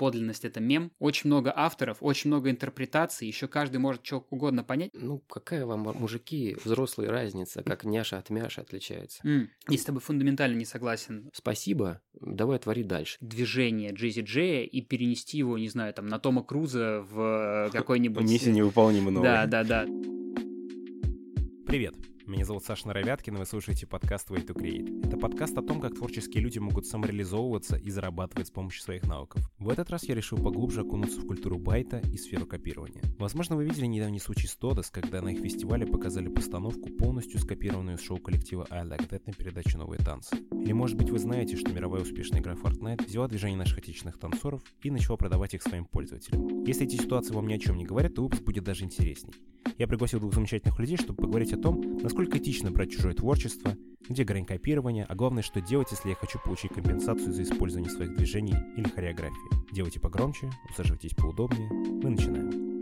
подлинность это мем. Очень много авторов, очень много интерпретаций, еще каждый может что угодно понять. Ну, какая вам, мужики, взрослые разница, как няша от мяша отличается? Mm. Я с тобой фундаментально не согласен. Спасибо, давай твори дальше. Движение Джейзи Джея и перенести его, не знаю, там, на Тома Круза в какой-нибудь... Миссия невыполнима новая. Да, да, да. Привет. Меня зовут Саша Наровяткин, и вы слушаете подкаст Way to Create. Это подкаст о том, как творческие люди могут самореализовываться и зарабатывать с помощью своих навыков. В этот раз я решил поглубже окунуться в культуру байта и сферу копирования. Возможно, вы видели недавний случай с Тодос, когда на их фестивале показали постановку, полностью скопированную с шоу коллектива I Like That на передаче «Новые танцы». Или, может быть, вы знаете, что мировая успешная игра Fortnite взяла движение наших отечественных танцоров и начала продавать их своим пользователям. Если эти ситуации вам ни о чем не говорят, то выпуск будет даже интересней. Я пригласил двух замечательных людей, чтобы поговорить о том, насколько этично брать чужое творчество, где грань копирования, а главное, что делать, если я хочу получить компенсацию за использование своих движений или хореографии. Делайте погромче, усаживайтесь поудобнее. Мы начинаем.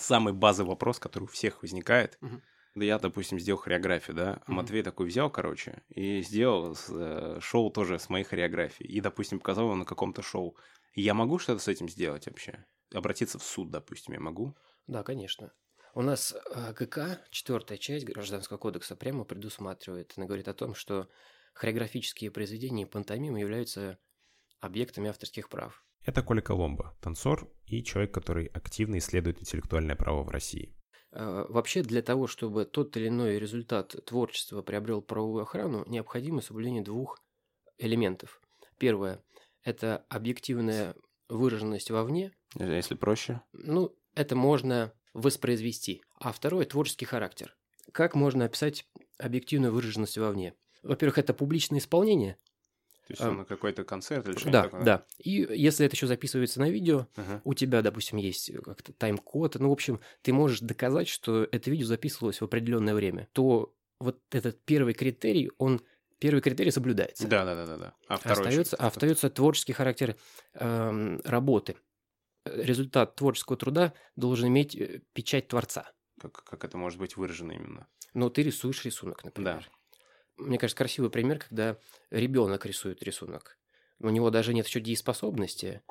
Самый базовый вопрос, который у всех возникает. Мгм. Да я, допустим, сделал хореографию, да, а Матвей такой взял, короче, и сделал э, шоу тоже с моей хореографией. И, допустим, показал его на каком-то шоу. Я могу что-то с этим сделать вообще? Обратиться в суд, допустим, я могу? Да, конечно. У нас э, ГК, четвертая часть Гражданского кодекса, прямо предусматривает, она говорит о том, что хореографические произведения и пантомимы являются объектами авторских прав. Это Коля Коломбо, танцор и человек, который активно исследует интеллектуальное право в России. Э, Вообще, для того, чтобы тот или иной результат творчества приобрел правовую охрану, необходимо соблюдение двух элементов. Первое – это объективная выраженность вовне, Если проще. ну, это можно воспроизвести. А второе – творческий характер. Как можно описать объективную выраженность вовне? Во-первых, это публичное исполнение. То есть А, на какой-то концерт или что-нибудь Да, такое? да. И если это еще записывается на видео, Ага. у тебя, допустим, есть как-то тайм-код, ну, в общем, ты можешь доказать, что это видео записывалось в определенное время, то вот этот первый критерий, он первый критерий соблюдается. Да, да, да, да, да. А второй остается, а остается творческий характер эм, работы. Результат творческого труда должен иметь э, печать творца. Как, как это может быть выражено именно? Но ты рисуешь рисунок, например. Мне кажется, красивый пример, когда ребенок рисует рисунок. У него даже нет еще дееспособности,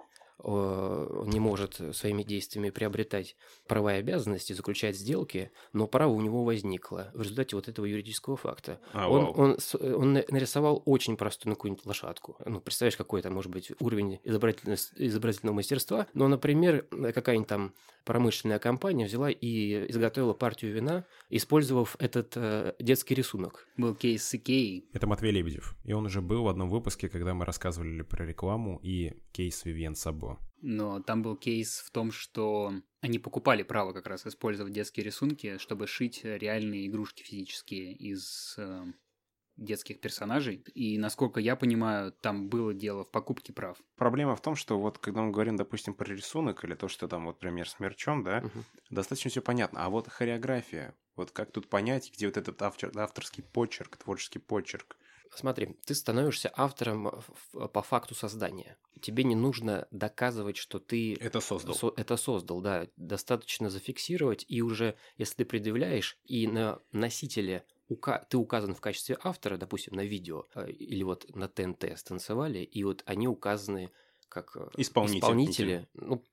он не может своими действиями приобретать права и обязанности, заключать сделки, но право у него возникло в результате вот этого юридического факта. А, он, он, он на- нарисовал очень простую ну, какую-нибудь лошадку. Ну, представляешь, какой там может быть уровень изобразительного мастерства. Но, например, какая-нибудь там промышленная компания взяла и изготовила партию вина, использовав этот э, детский рисунок. Был кейс с Икеей. Это Матвей Лебедев. И он уже был в одном выпуске, когда мы рассказывали про рекламу и кейс Вивьен Сабо. Но там был кейс в том, что они покупали право как раз использовать детские рисунки, чтобы шить реальные игрушки физические из э, детских персонажей. И, насколько я понимаю, там было дело в покупке прав. Проблема в том, что вот когда мы говорим, допустим, про рисунок или то, что там вот пример с мерчом, да, Мгм. достаточно все понятно. А вот хореография, вот как тут понять, где вот этот автор- авторский почерк, творческий почерк? Смотри, ты становишься автором по факту создания. Тебе не нужно доказывать, что ты Это создал. со- это создал, да. Достаточно зафиксировать, и уже, если ты предъявляешь, и на носителе ука- ты указан в качестве автора, допустим, на видео, э, или вот на ТНТ станцевали, и вот они указаны как э, Исполнитель. исполнители. Ну,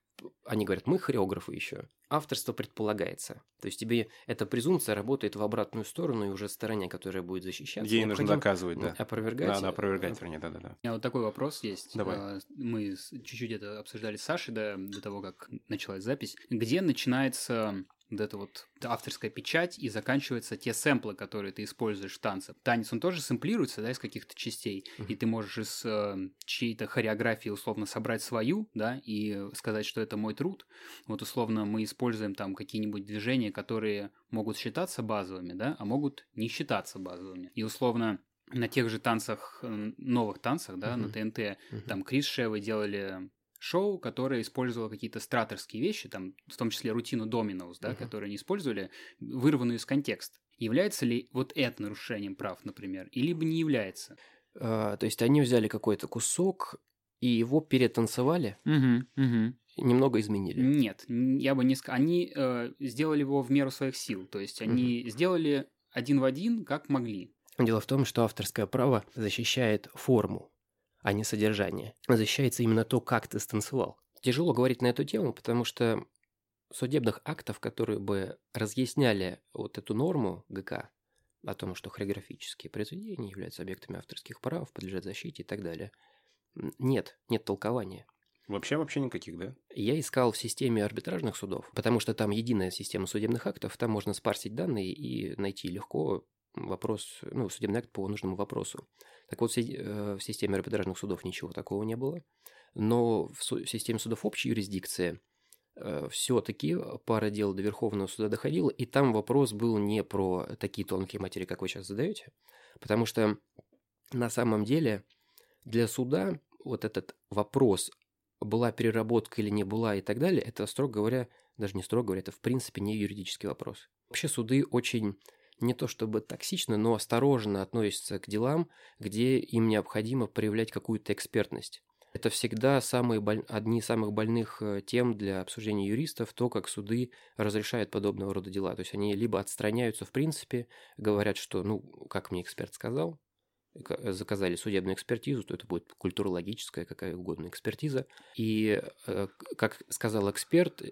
они говорят, мы хореографы еще. Авторство предполагается. То есть тебе эта презумпция работает в обратную сторону, и уже стороне, которая будет защищаться. Ей нужно доказывать, да. Опровергать. Надо опровергать, э, вернее, да-да-да. У меня вот такой вопрос есть. Давай. Мы чуть-чуть это обсуждали с Сашей до, до того, как началась запись. Где начинается вот эта вот авторская печать и заканчиваются те сэмплы, которые ты используешь в танце. Танец, он тоже сэмплируется, да, из каких-то частей, Мгм. и ты можешь из э, чьей-то хореографии условно собрать свою, да, и сказать, что это мой труд. Вот условно мы используем там какие-нибудь движения, которые могут считаться базовыми, да, а могут не считаться базовыми. И условно на тех же танцах, новых танцах, да, на Мгм. ТНТ, Мгм. там Крис Шевы делали шоу, которое использовало какие-то страторские вещи, там, в том числе рутину Доминоус, да, Мгм. которые они использовали, вырванную из контекста. Является ли вот это нарушением прав, например, или либо не является? А, то есть они взяли какой-то кусок и его перетанцевали, Угу, угу. и немного изменили. Нет, я бы не сказал. Они э, сделали его в меру своих сил, то есть они сделали один в один, как могли. Дело в том, что авторское право защищает форму, а не содержание. Защищается именно то, как ты станцевал. Тяжело говорить на эту тему, потому что судебных актов, которые бы разъясняли вот эту норму ГК о том, что хореографические произведения являются объектами авторских прав, подлежат защите и так далее, нет, нет толкования. Вообще, вообще никаких, да? Я искал в системе арбитражных судов, потому что там единая система судебных актов, там можно спарсить данные и найти легко вопрос, ну, судебный акт по нужному вопросу. Так вот, в э, системе арбитражных судов ничего такого не было, но в системе судов общей юрисдикции э, все-таки пара дел до Верховного суда доходила, и там вопрос был не про такие тонкие материи, как вы сейчас задаете, потому что на самом деле для суда вот этот вопрос была переработка или не была и так далее, это, строго говоря, даже не строго говоря, это в принципе не юридический вопрос. Вообще суды очень не то чтобы токсично, но осторожно относятся к делам, где им необходимо проявлять какую-то экспертность. Это всегда самые боль... одни из самых больных э, тем для обсуждения юристов, то, как суды разрешают подобного рода дела. То есть они либо отстраняются в принципе, говорят, что, ну, как мне эксперт сказал, заказали судебную экспертизу, то это будет культурологическая, какая угодно экспертиза. И, э, как сказал эксперт,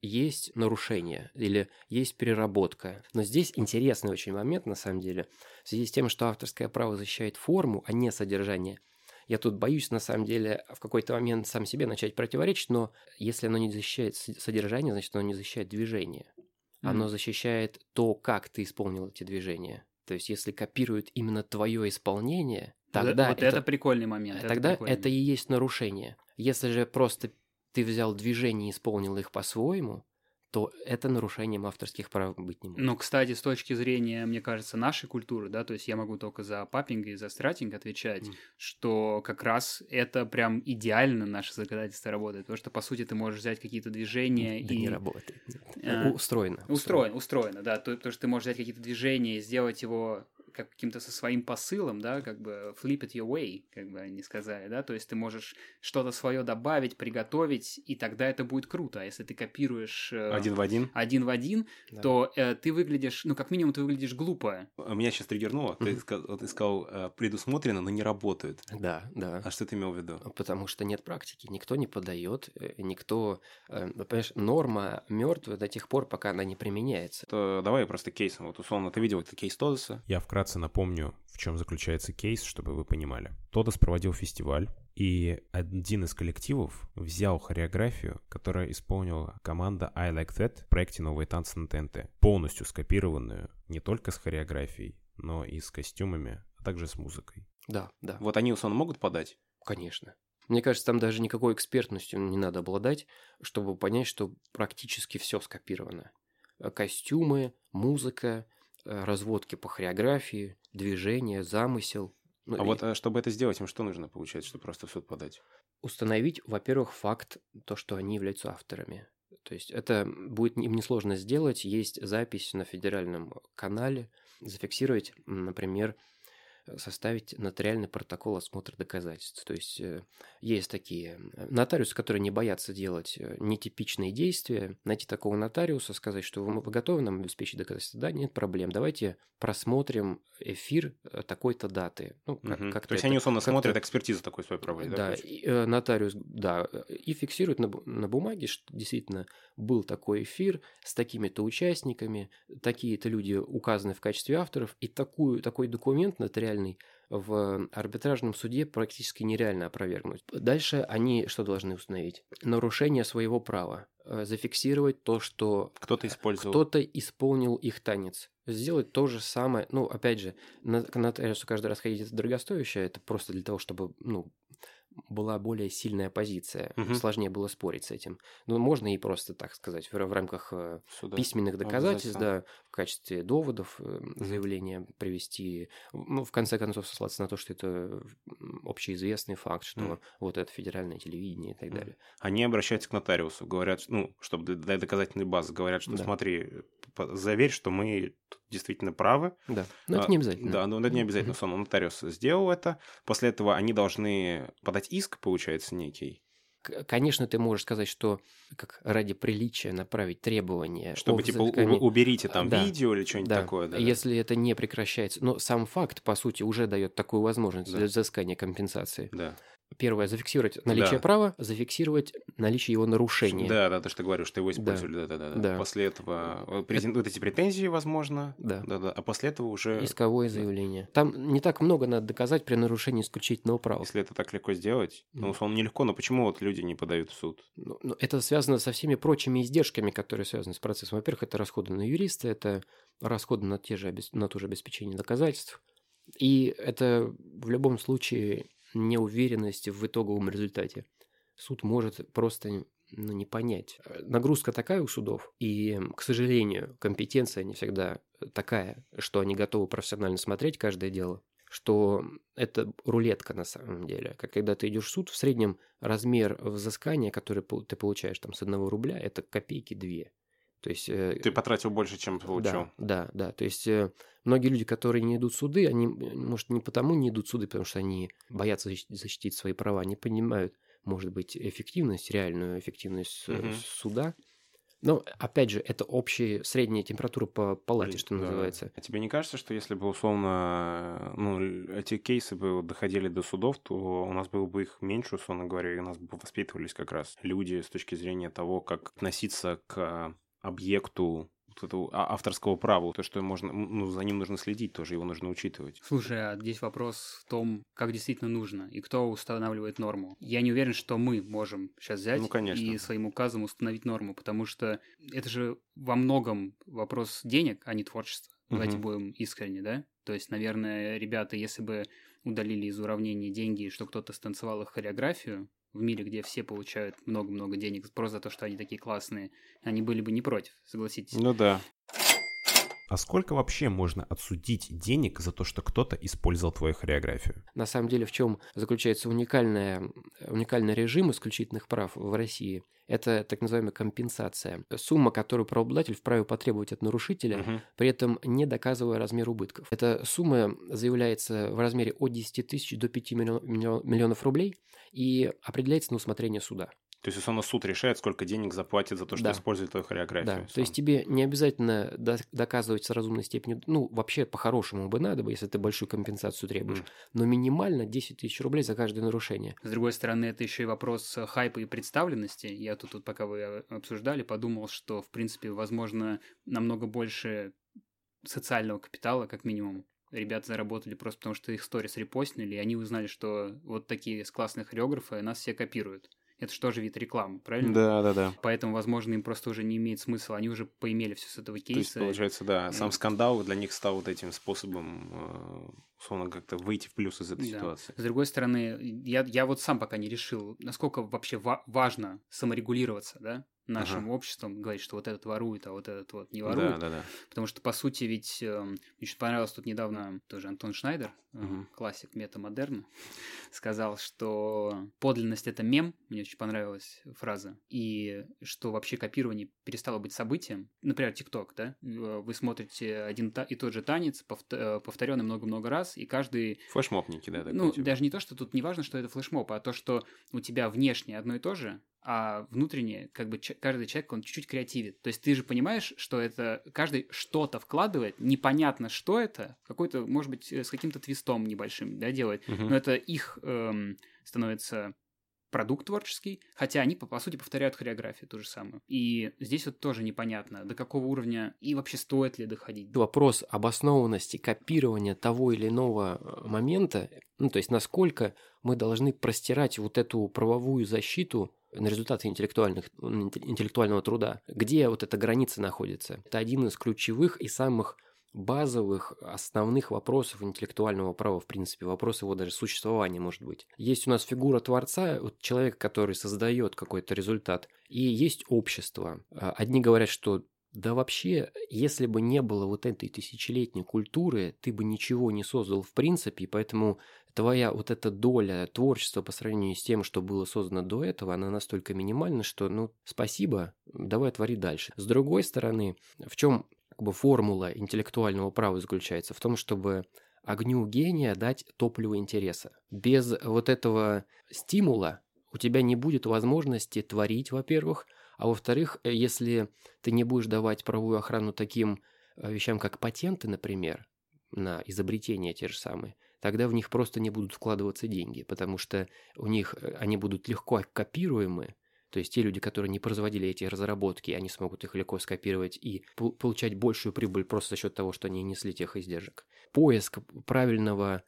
есть нарушение или есть переработка. Но здесь интересный очень момент, на самом деле, в связи с тем, что авторское право защищает форму, а не содержание. Я тут боюсь, на самом деле, в какой-то момент сам себе начать противоречить, но если оно не защищает содержание, значит, оно не защищает движение. Оно mm. защищает то, как ты исполнил эти движения. То есть, если копируют именно твое исполнение, тогда... Вот, это, это прикольный момент. Тогда это, это и есть нарушение. Если же просто ты взял движение и исполнил их по-своему, то это нарушением авторских прав быть не может. Ну, кстати, с точки зрения, мне кажется, нашей культуры, да, то есть я могу только за паппинг и за стратинг отвечать, mm. что как раз это прям идеально наше законодательство работает, потому что, по сути, ты можешь взять какие-то движения да и... не работает. А, устроено. Устроено, устроено, да, то, то, что ты можешь взять какие-то движения и сделать его как каким-то со своим посылом, да, как бы flip it your way, как бы они сказали, да, то есть ты можешь что-то свое добавить, приготовить, и тогда это будет круто. А если ты копируешь э, один в один, один в один, да. то э, ты выглядишь, ну как минимум ты выглядишь глупо. Меня сейчас триггернуло. Ты, сказал, ты сказал э, предусмотрено, но не работает. Да, да. А что ты имел в виду? Потому что нет практики, никто не подает, э, никто, э, понимаешь, норма мертвая до тех пор, пока она не применяется. То давай просто кейсом. Вот условно ты видел это кейс Тодоса. Я вкратце вкратце напомню, в чем заключается кейс, чтобы вы понимали. Тодос проводил фестиваль, и один из коллективов взял хореографию, которая исполнила команда I Like That в проекте «Новые танцы на ТНТ», полностью скопированную не только с хореографией, но и с костюмами, а также с музыкой. Да, да. Вот они условно могут подать? Конечно. Мне кажется, там даже никакой экспертностью не надо обладать, чтобы понять, что практически все скопировано. Костюмы, музыка, разводки по хореографии, движения, замысел. Ну, а и... вот э, чтобы это сделать, им что нужно, получается, чтобы просто в суд подать? Установить, во-первых, факт, то, что они являются авторами. То есть это будет им несложно сделать. Есть запись на федеральном канале, зафиксировать, например, составить нотариальный протокол осмотра доказательств. То есть э, есть такие э, нотариусы, которые не боятся делать э, нетипичные действия, найти такого нотариуса, сказать, что вы готовы нам обеспечить доказательства, да, нет проблем, давайте просмотрим эфир такой-то даты. Ну, как, угу. как То есть это, они условно смотрят экспертизу такой свой проводят, да? Да, и, нотариус, да, и фиксирует на, на бумаге, что действительно был такой эфир с такими-то участниками, такие-то люди указаны в качестве авторов, и такую, такой документ нотариальный в арбитражном суде практически нереально опровергнуть. Дальше они что должны установить? Нарушение своего права. Э, зафиксировать то, что кто-то использовал. Кто-то исполнил их танец. Сделать то же самое. Ну, опять же, на нотариусу каждый раз ходить это дорогостоящее, это просто для того, чтобы, ну, была более сильная позиция, угу. сложнее было спорить с этим. Но можно и просто, так сказать, в, в рамках э, Суда. письменных доказательств, да, в качестве доводов угу. заявления привести, ну, в конце концов, сослаться на то, что это общеизвестный факт, что угу. вот это федеральное телевидение и так далее. Они обращаются к нотариусу, говорят, ну, чтобы для доказательной базы, говорят, что да. смотри, заверь, что мы действительно правы. Да, но это не обязательно. Да, но это не обязательно. Условно, нотариус сделал это. После этого они должны подать иск, получается, некий. Конечно, ты можешь сказать, что как ради приличия направить требования. Чтобы, типа, взыскании... уберите там да. видео или что-нибудь да. такое. Да, Если да. это не прекращается. Но сам факт, по сути, уже дает такую возможность да. для взыскания компенсации. Да. Первое, зафиксировать наличие да. права, зафиксировать наличие его нарушения. Да, да, то, что ты говоришь, что его использовали, да, да, да. да. После этого э, презент... вот эти претензии, возможно, да. да, да, а после этого уже... Исковое заявление. Там не так много надо доказать при нарушении исключительного права. Если это так легко сделать, mm. ну, условно, нелегко, но почему вот люди не подают в суд? Ну, ну, это связано со всеми прочими издержками, которые связаны с процессом. Во-первых, это расходы на юриста, это расходы на, те же, на то же обеспечение доказательств. И это в любом случае неуверенности в итоговом результате. Суд может просто ну, не понять. Нагрузка такая у судов, и, к сожалению, компетенция не всегда такая, что они готовы профессионально смотреть каждое дело, что это рулетка на самом деле. Как когда ты идешь в суд, в среднем размер взыскания, который ты получаешь там с одного рубля, это копейки две. То есть, э, Ты потратил больше, чем получил. Да, да, да. То есть э, многие люди, которые не идут в суды, они, может, не потому не идут в суды, потому что они боятся защитить свои права, не понимают, может быть, эффективность, реальную эффективность угу. суда. Но, опять же, это общая средняя температура по палате, что да. называется. А тебе не кажется, что если бы, условно, ну, эти кейсы бы доходили до судов, то у нас было бы их меньше, условно говоря, и у нас бы воспитывались как раз люди с точки зрения того, как относиться к объекту вот этого а, авторского права, то, что можно, ну, за ним нужно следить тоже, его нужно учитывать. Слушай, а здесь вопрос в том, как действительно нужно и кто устанавливает норму. Я не уверен, что мы можем сейчас взять ну, конечно. и своим указом установить норму, потому что это же во многом вопрос денег, а не творчества. Давайте угу. будем искренне, да? То есть, наверное, ребята, если бы удалили из уравнения деньги, что кто-то станцевал их хореографию, в мире, где все получают много-много денег просто за то, что они такие классные, они были бы не против, согласитесь. Ну да. А сколько вообще можно отсудить денег за то, что кто-то использовал твою хореографию? На самом деле, в чем заключается уникальная, уникальный режим исключительных прав в России? Это так называемая компенсация. Сумма, которую правообладатель вправе потребовать от нарушителя, угу. при этом не доказывая размер убытков. Эта сумма заявляется в размере от 10 тысяч до 5 миллионов рублей и определяется на усмотрение суда. То есть, условно, суд решает, сколько денег заплатит за то, что да. использует твою хореографию. Да. То есть, тебе не обязательно доказывать с разумной степенью, ну, вообще, по-хорошему бы надо бы, если ты большую компенсацию требуешь, mm. но минимально 10 тысяч рублей за каждое нарушение. С другой стороны, это еще и вопрос хайпа и представленности. Я тут, тут пока вы обсуждали, подумал, что, в принципе, возможно, намного больше социального капитала, как минимум, ребята заработали просто потому, что их сторис репостнули, и они узнали, что вот такие классные хореографы нас все копируют это же тоже вид рекламы, правильно? Да, да, да. Поэтому, возможно, им просто уже не имеет смысла, они уже поимели все с этого кейса. То есть, получается, да, сам скандал для них стал вот этим способом, э, условно, как-то выйти в плюс из этой да. ситуации. С другой стороны, я, я вот сам пока не решил, насколько вообще ва- важно саморегулироваться, да, нашим ага. обществом, говорить, что вот этот ворует, а вот этот вот не ворует. Да, да, да. Потому что, по сути, ведь э, мне очень понравилось тут недавно тоже Антон Шнайдер, угу. классик метамодерна, сказал, что подлинность – это мем, мне очень понравилась фраза, и что вообще копирование перестало быть событием. Например, ТикТок, да? Э, вы смотрите один и тот же танец, э, повторенный много-много раз, и каждый... Флешмобники, да? Ну, типа. даже не то, что тут не важно, что это флешмоб, а то, что у тебя внешне одно и то же, а внутренне, как бы каждый человек, он чуть-чуть креативит. То есть ты же понимаешь, что это каждый что-то вкладывает, непонятно, что это, какой-то, может быть, э, с каким-то твистом небольшим, да, делает, угу. но это их эм, становится продукт творческий, хотя они, по, сути, повторяют хореографию ту же самую. И здесь вот тоже непонятно, до какого уровня и вообще стоит ли доходить. Вопрос обоснованности копирования того или иного э, момента, ну, то есть насколько мы должны простирать вот эту правовую защиту на результаты интеллектуальных, интеллектуального труда. Где вот эта граница находится? Это один из ключевых и самых базовых, основных вопросов интеллектуального права, в принципе, вопрос его даже существования, может быть. Есть у нас фигура творца, вот человек, который создает какой-то результат, и есть общество. А, одни говорят, что да вообще, если бы не было вот этой тысячелетней культуры, ты бы ничего не создал в принципе, и поэтому твоя вот эта доля творчества по сравнению с тем, что было создано до этого, она настолько минимальна, что, ну, спасибо, давай твори дальше. С другой стороны, в чем как бы формула интеллектуального права заключается? В том, чтобы огню гения дать топливо интереса. Без вот этого стимула у тебя не будет возможности творить, во-первых, а во-вторых, э, если ты не будешь давать правовую охрану таким э, вещам, как патенты, например, на изобретения те же самые, тогда в них просто не будут вкладываться деньги, потому что у них э, они будут легко копируемы, то есть те люди, которые не производили эти разработки, они смогут их легко скопировать и получать большую прибыль просто за счет того, что они несли тех издержек. Поиск правильного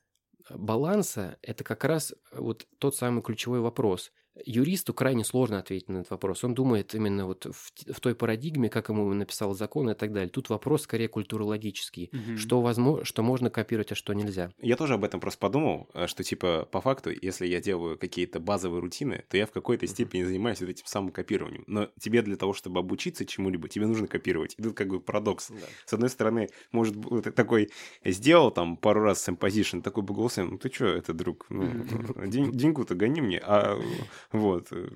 баланса – это как раз вот тот самый ключевой вопрос. Юристу крайне сложно ответить на этот вопрос. Он думает именно вот в, в той парадигме, как ему написал закон и так далее. Тут вопрос скорее культурологический. Угу. Что, возможно, что можно копировать, а что нельзя. Я тоже об этом просто подумал, э, что типа по факту, если я делаю какие-то базовые рутины, то я в какой-то степени занимаюсь вот этим самым копированием. Но тебе для того, чтобы обучиться чему-либо, тебе нужно копировать. И тут как бы парадокс. Да. С одной стороны, может быть, такой сделал там пару раз сэмпозишн, такой бы голосом, ну ты что, это друг, ну, деньгу-то гони мне, а вот. Э,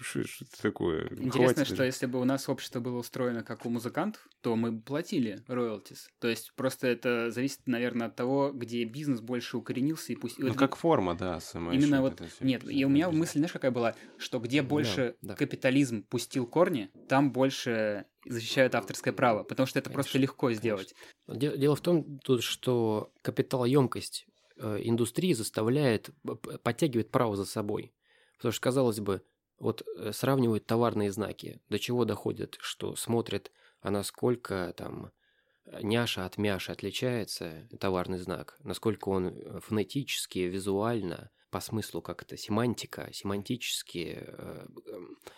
что это такое? Интересно, Хватит что если бы у нас общество было устроено как у музыкантов, то мы бы платили роялтис. То есть просто это зависит, наверное, от того, где бизнес больше укоренился и пусть... Ну, как форма, да, сама. Именно вот... Нет, и у меня мысль, знаешь, какая была? Что где больше да, да. капитализм пустил корни, там больше защищают авторское право, потому что это конечно, просто легко конечно. сделать. Дело в том, тут, что капиталоемкость э, индустрии заставляет, подтягивает право за собой. Потому что, казалось бы, вот э, сравнивают товарные знаки, до чего доходят, что смотрят, а насколько там няша от мяши отличается, товарный знак, насколько он э, фонетически, визуально по смыслу как это семантика, семантически э,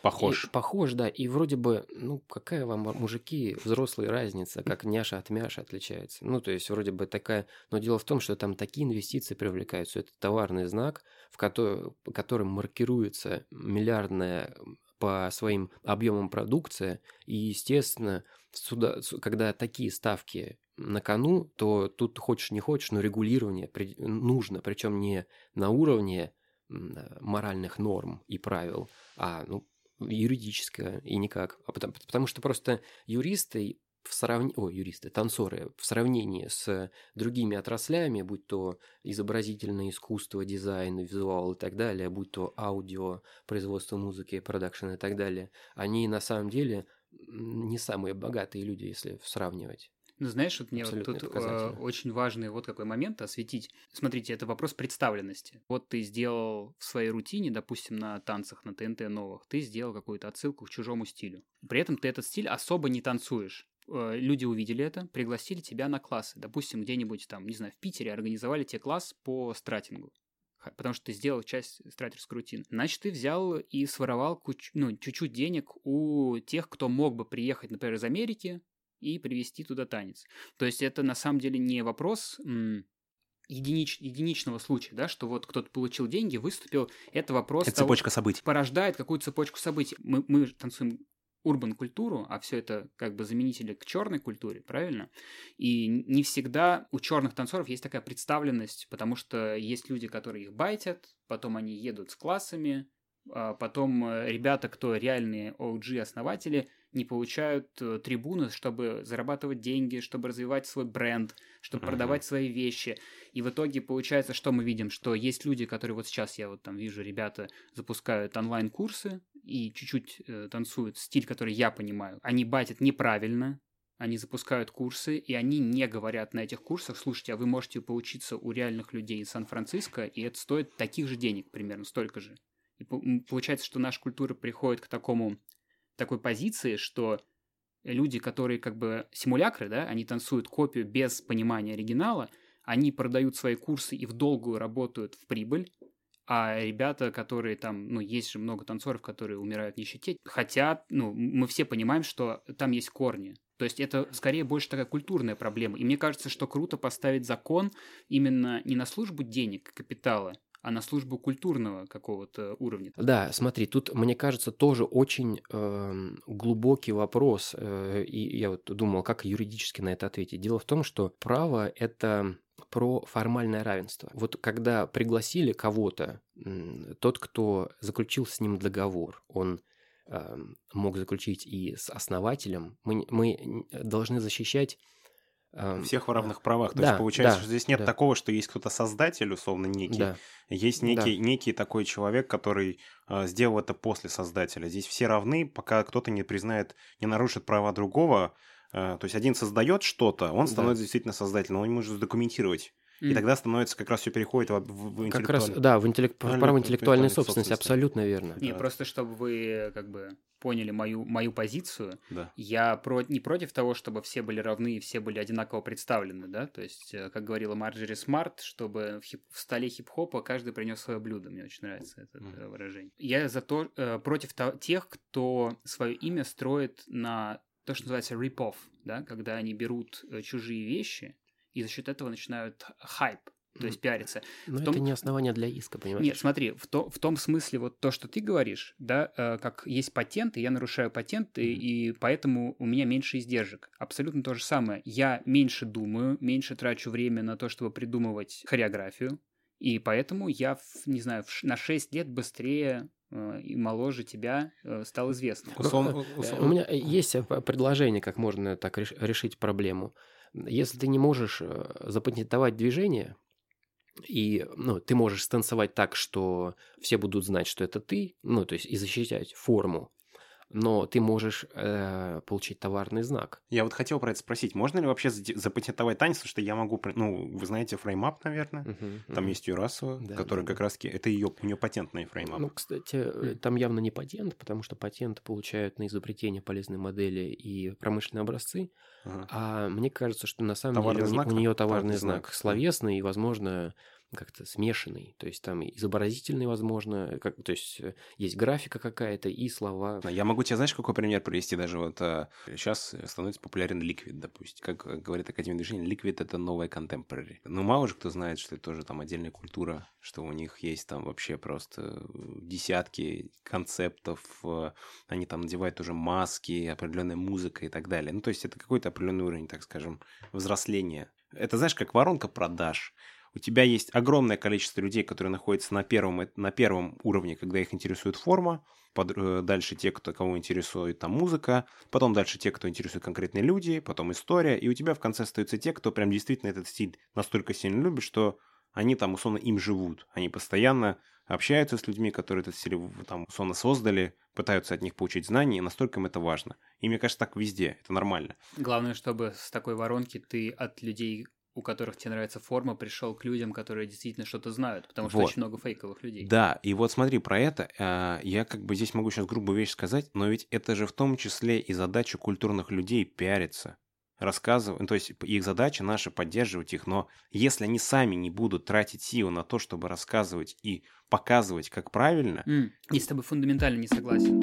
похож. И, похож, да. И вроде бы, ну какая вам мужики взрослые разница, как няша от мяши отличается. Ну то есть вроде бы такая, но дело в том, что там такие инвестиции привлекаются. Это товарный знак, в который, которым маркируется миллиардная по своим объемам продукция, и естественно, сюда, когда такие ставки на кону, то тут хочешь не хочешь, но регулирование нужно, причем не на уровне моральных норм и правил, а ну, юридическое и никак. А потому, потому что просто юристы в сравнении, о, юристы, танцоры, в сравнении с другими отраслями, будь то изобразительное искусство, дизайн, визуал и так далее, будь то аудио, производство музыки, продакшн и так далее, они на самом деле не самые богатые люди, если сравнивать. Ну, знаешь, вот мне вот тут э, очень важный вот какой момент осветить. Смотрите, это вопрос представленности. Вот ты сделал в своей рутине, допустим, на танцах на ТНТ новых, ты сделал какую-то отсылку к чужому стилю. При этом ты этот стиль особо не танцуешь. Э, люди увидели это, пригласили тебя на классы. Допустим, где-нибудь там, не знаю, в Питере организовали тебе класс по стратингу потому что ты сделал часть стратерской рутины. Значит, ты взял и своровал куч... ну, чуть-чуть денег у тех, кто мог бы приехать, например, из Америки, и привести туда танец. То есть это на самом деле не вопрос единич, единичного случая, да, что вот кто-то получил деньги, выступил, это вопрос... Это того, цепочка событий. Порождает какую-то цепочку событий. Мы, мы танцуем урбан культуру, а все это как бы заменители к черной культуре, правильно? И не всегда у черных танцоров есть такая представленность, потому что есть люди, которые их байтят, потом они едут с классами, а потом э, ребята, кто реальные OG-основатели, не получают э, трибуны, чтобы зарабатывать деньги, чтобы развивать свой бренд, чтобы uh-huh. продавать свои вещи. И в итоге получается, что мы видим, что есть люди, которые вот сейчас я вот там вижу, ребята запускают онлайн-курсы и чуть-чуть э, танцуют стиль, который я понимаю. Они батят неправильно, они запускают курсы, и они не говорят на этих курсах, слушайте, а вы можете поучиться у реальных людей из Сан-Франциско, и это стоит таких же денег примерно, столько же. И получается, что наша культура приходит к такому такой позиции, что люди, которые как бы симулякры, да, они танцуют копию без понимания оригинала, они продают свои курсы и в долгую работают в прибыль, а ребята, которые там, ну, есть же много танцоров, которые умирают в нищете, хотят, ну, мы все понимаем, что там есть корни. То есть это скорее больше такая культурная проблема. И мне кажется, что круто поставить закон именно не на службу денег, капитала, а на службу культурного какого-то уровня. Да, смотри, тут, мне кажется, тоже очень э, глубокий вопрос, э, и я вот думал, как юридически на это ответить. Дело в том, что право – это про формальное равенство. Вот когда пригласили кого-то, тот, кто заключил с ним договор, он э, мог заключить и с основателем, мы, мы должны защищать всех в равных правах. То да, есть получается, да, что здесь нет да. такого, что есть кто-то создатель, условно, некий. Да. Есть некий, да. некий такой человек, который э, сделал это после создателя. Здесь все равны, пока кто-то не признает, не нарушит права другого. Э, то есть один создает что-то, он становится да. действительно создателем, он может задокументировать и тогда становится как раз все переходит в, в, в Как раз, да, в интеллект, право интеллектуальной собственности, абсолютно верно. Не, да. просто чтобы вы как бы поняли мою, мою позицию, да. я про, не против того, чтобы все были равны и все были одинаково представлены, да, то есть, э, как говорила Марджери Смарт, чтобы в, хип, в столе хип-хопа каждый принес свое блюдо, мне очень нравится это mm. выражение. Я за то, э, против то, тех, кто свое имя строит на то, что называется rip-off, да, когда они берут э, чужие вещи и за счет этого начинают хайп, то есть пиариться. Но том... это не основание для иска, понимаешь? Нет, смотри, в, то, в том смысле вот то, что ты говоришь, да, э, как есть патенты, я нарушаю патенты, mm-hmm. и поэтому у меня меньше издержек. Абсолютно то же самое. Я меньше думаю, меньше трачу время на то, чтобы придумывать хореографию, и поэтому я, не знаю, на 6 лет быстрее э, и моложе тебя э, стал известным. Условно, условно. У меня есть предложение, как можно так решить проблему. Если ты не можешь э, запатентовать движение, и ну, ты можешь станцевать так, что все будут знать, что это ты, ну, то есть и защищать форму, но ты можешь э, получить товарный знак. Я вот хотел про это спросить, можно ли вообще запатентовать танец, потому что я могу, ну, вы знаете Frame Up, наверное, uh-huh, там uh-huh. есть Юрасова, да, которая да, как раз это ее, у нее патентный Frame Up. Ну, кстати, uh-huh. там явно не патент, потому что патент получают на изобретение полезной модели и промышленные образцы, uh-huh. а мне кажется, что на самом товарный деле знак, у нее товарный знак, знак словесный и, возможно, как-то смешанный. То есть там изобразительный, возможно, как, то есть э, есть графика какая-то и слова. Я могу тебе, знаешь, какой пример привести? Даже вот а, сейчас становится популярен Liquid, допустим. Как говорит Академия движения, Liquid — это новая contemporary. Но мало же кто знает, что это тоже там отдельная культура, что у них есть там вообще просто десятки концептов, э, они там надевают уже маски, определенная музыка и так далее. Ну, то есть это какой-то определенный уровень, так скажем, взросления. Это, знаешь, как воронка продаж у тебя есть огромное количество людей, которые находятся на первом, на первом уровне, когда их интересует форма, под, э, дальше те, кто, кого интересует там музыка, потом дальше те, кто интересует конкретные люди, потом история, и у тебя в конце остаются те, кто прям действительно этот стиль настолько сильно любит, что они там условно им живут, они постоянно общаются с людьми, которые этот стиль там условно создали, пытаются от них получить знания, и настолько им это важно. И мне кажется, так везде, это нормально. Главное, чтобы с такой воронки ты от людей у которых тебе нравится форма, пришел к людям, которые действительно что-то знают, потому что вот. очень много фейковых людей. Да, и вот смотри, про это э, я как бы здесь могу сейчас грубую вещь сказать, но ведь это же в том числе и задача культурных людей пиариться рассказывать, то есть их задача наша поддерживать их, но если они сами не будут тратить силы на то, чтобы рассказывать и показывать, как правильно... Mm, я с тобой фундаментально не согласен.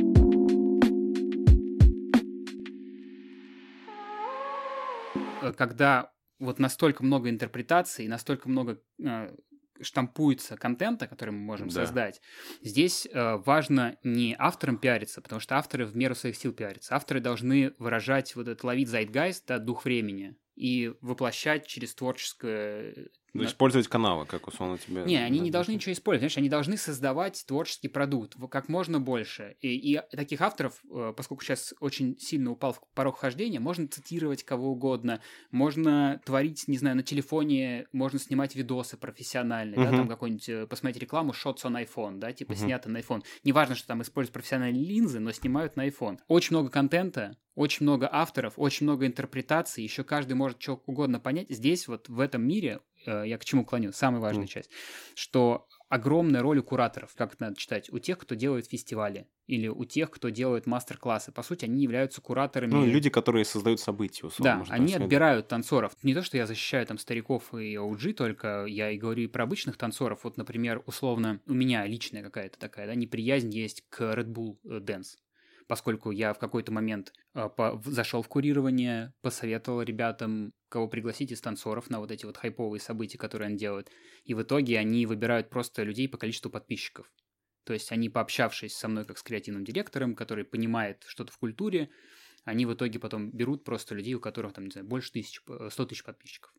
Э, когда вот настолько много интерпретаций, настолько много э, штампуется контента, который мы можем да. создать. Здесь э, важно не авторам пиариться, потому что авторы в меру своих сил пиарятся. Авторы должны выражать вот этот ловить зайтгайст, да, дух времени и воплощать через творческое ну, использовать каналы, как условно тебе... Не, они не должны ничего использовать, знаешь, они должны создавать творческий продукт как можно больше. И, и таких авторов, э, поскольку сейчас очень сильно упал в порог хождения, можно цитировать кого угодно, можно творить, не знаю, на телефоне, можно снимать видосы профессиональные, uh-huh. да, там какой-нибудь, э, посмотреть рекламу shots on iPhone, да, типа uh-huh. снято на iPhone. Неважно, что там используют профессиональные линзы, но снимают на iPhone. Очень много контента, очень много авторов, очень много интерпретаций, еще каждый может что угодно понять. Здесь вот в этом мире я к чему клоню, самая важная mm. часть, что огромная роль у кураторов, как это надо читать, у тех, кто делает фестивали, или у тех, кто делает мастер-классы. По сути, они являются кураторами. Ну, люди, которые создают события, условно. Да, они отбирают танцоров. Не то, что я защищаю там стариков и OG, только я и говорю и про обычных танцоров. Вот, например, условно, у меня личная какая-то такая, да, неприязнь есть к Red Bull э, Dance поскольку я в какой-то момент э, по, зашел в курирование, посоветовал ребятам, кого пригласить из танцоров на вот эти вот хайповые события, которые они делают. И в итоге они выбирают просто людей по количеству подписчиков. То есть они, пообщавшись со мной как с креативным директором, который понимает что-то в культуре, они в итоге потом берут просто людей, у которых там, не знаю, больше тысяч, 100 тысяч подписчиков.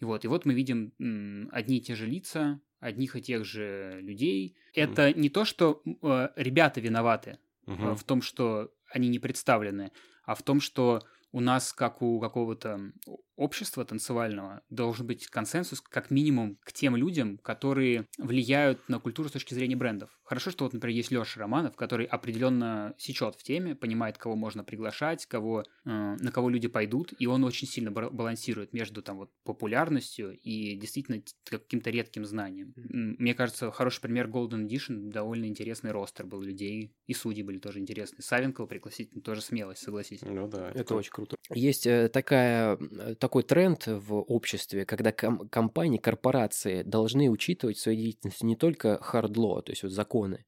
И вот, и вот мы видим м, одни и те же лица, одних и тех же людей. Это не то, что э, ребята виноваты угу. в том, что они не представлены, а в том, что у нас, как у какого-то общества танцевального должен быть консенсус как минимум к тем людям, которые влияют на культуру с точки зрения брендов. Хорошо, что вот, например, есть Леша Романов, который определенно сечет в теме, понимает, кого можно приглашать, кого, э, на кого люди пойдут, и он очень сильно балансирует между там вот популярностью и действительно каким-то редким знанием. Мне кажется, хороший пример Golden Edition, довольно интересный ростер был людей, и судьи были тоже интересные. Савенкова пригласить тоже смелость, согласитесь. Ну да. Это, это очень круто. Есть э, такая, э, такой тренд в обществе, когда ком- компании, корпорации должны учитывать в своей деятельности не только hard law, то есть вот законы,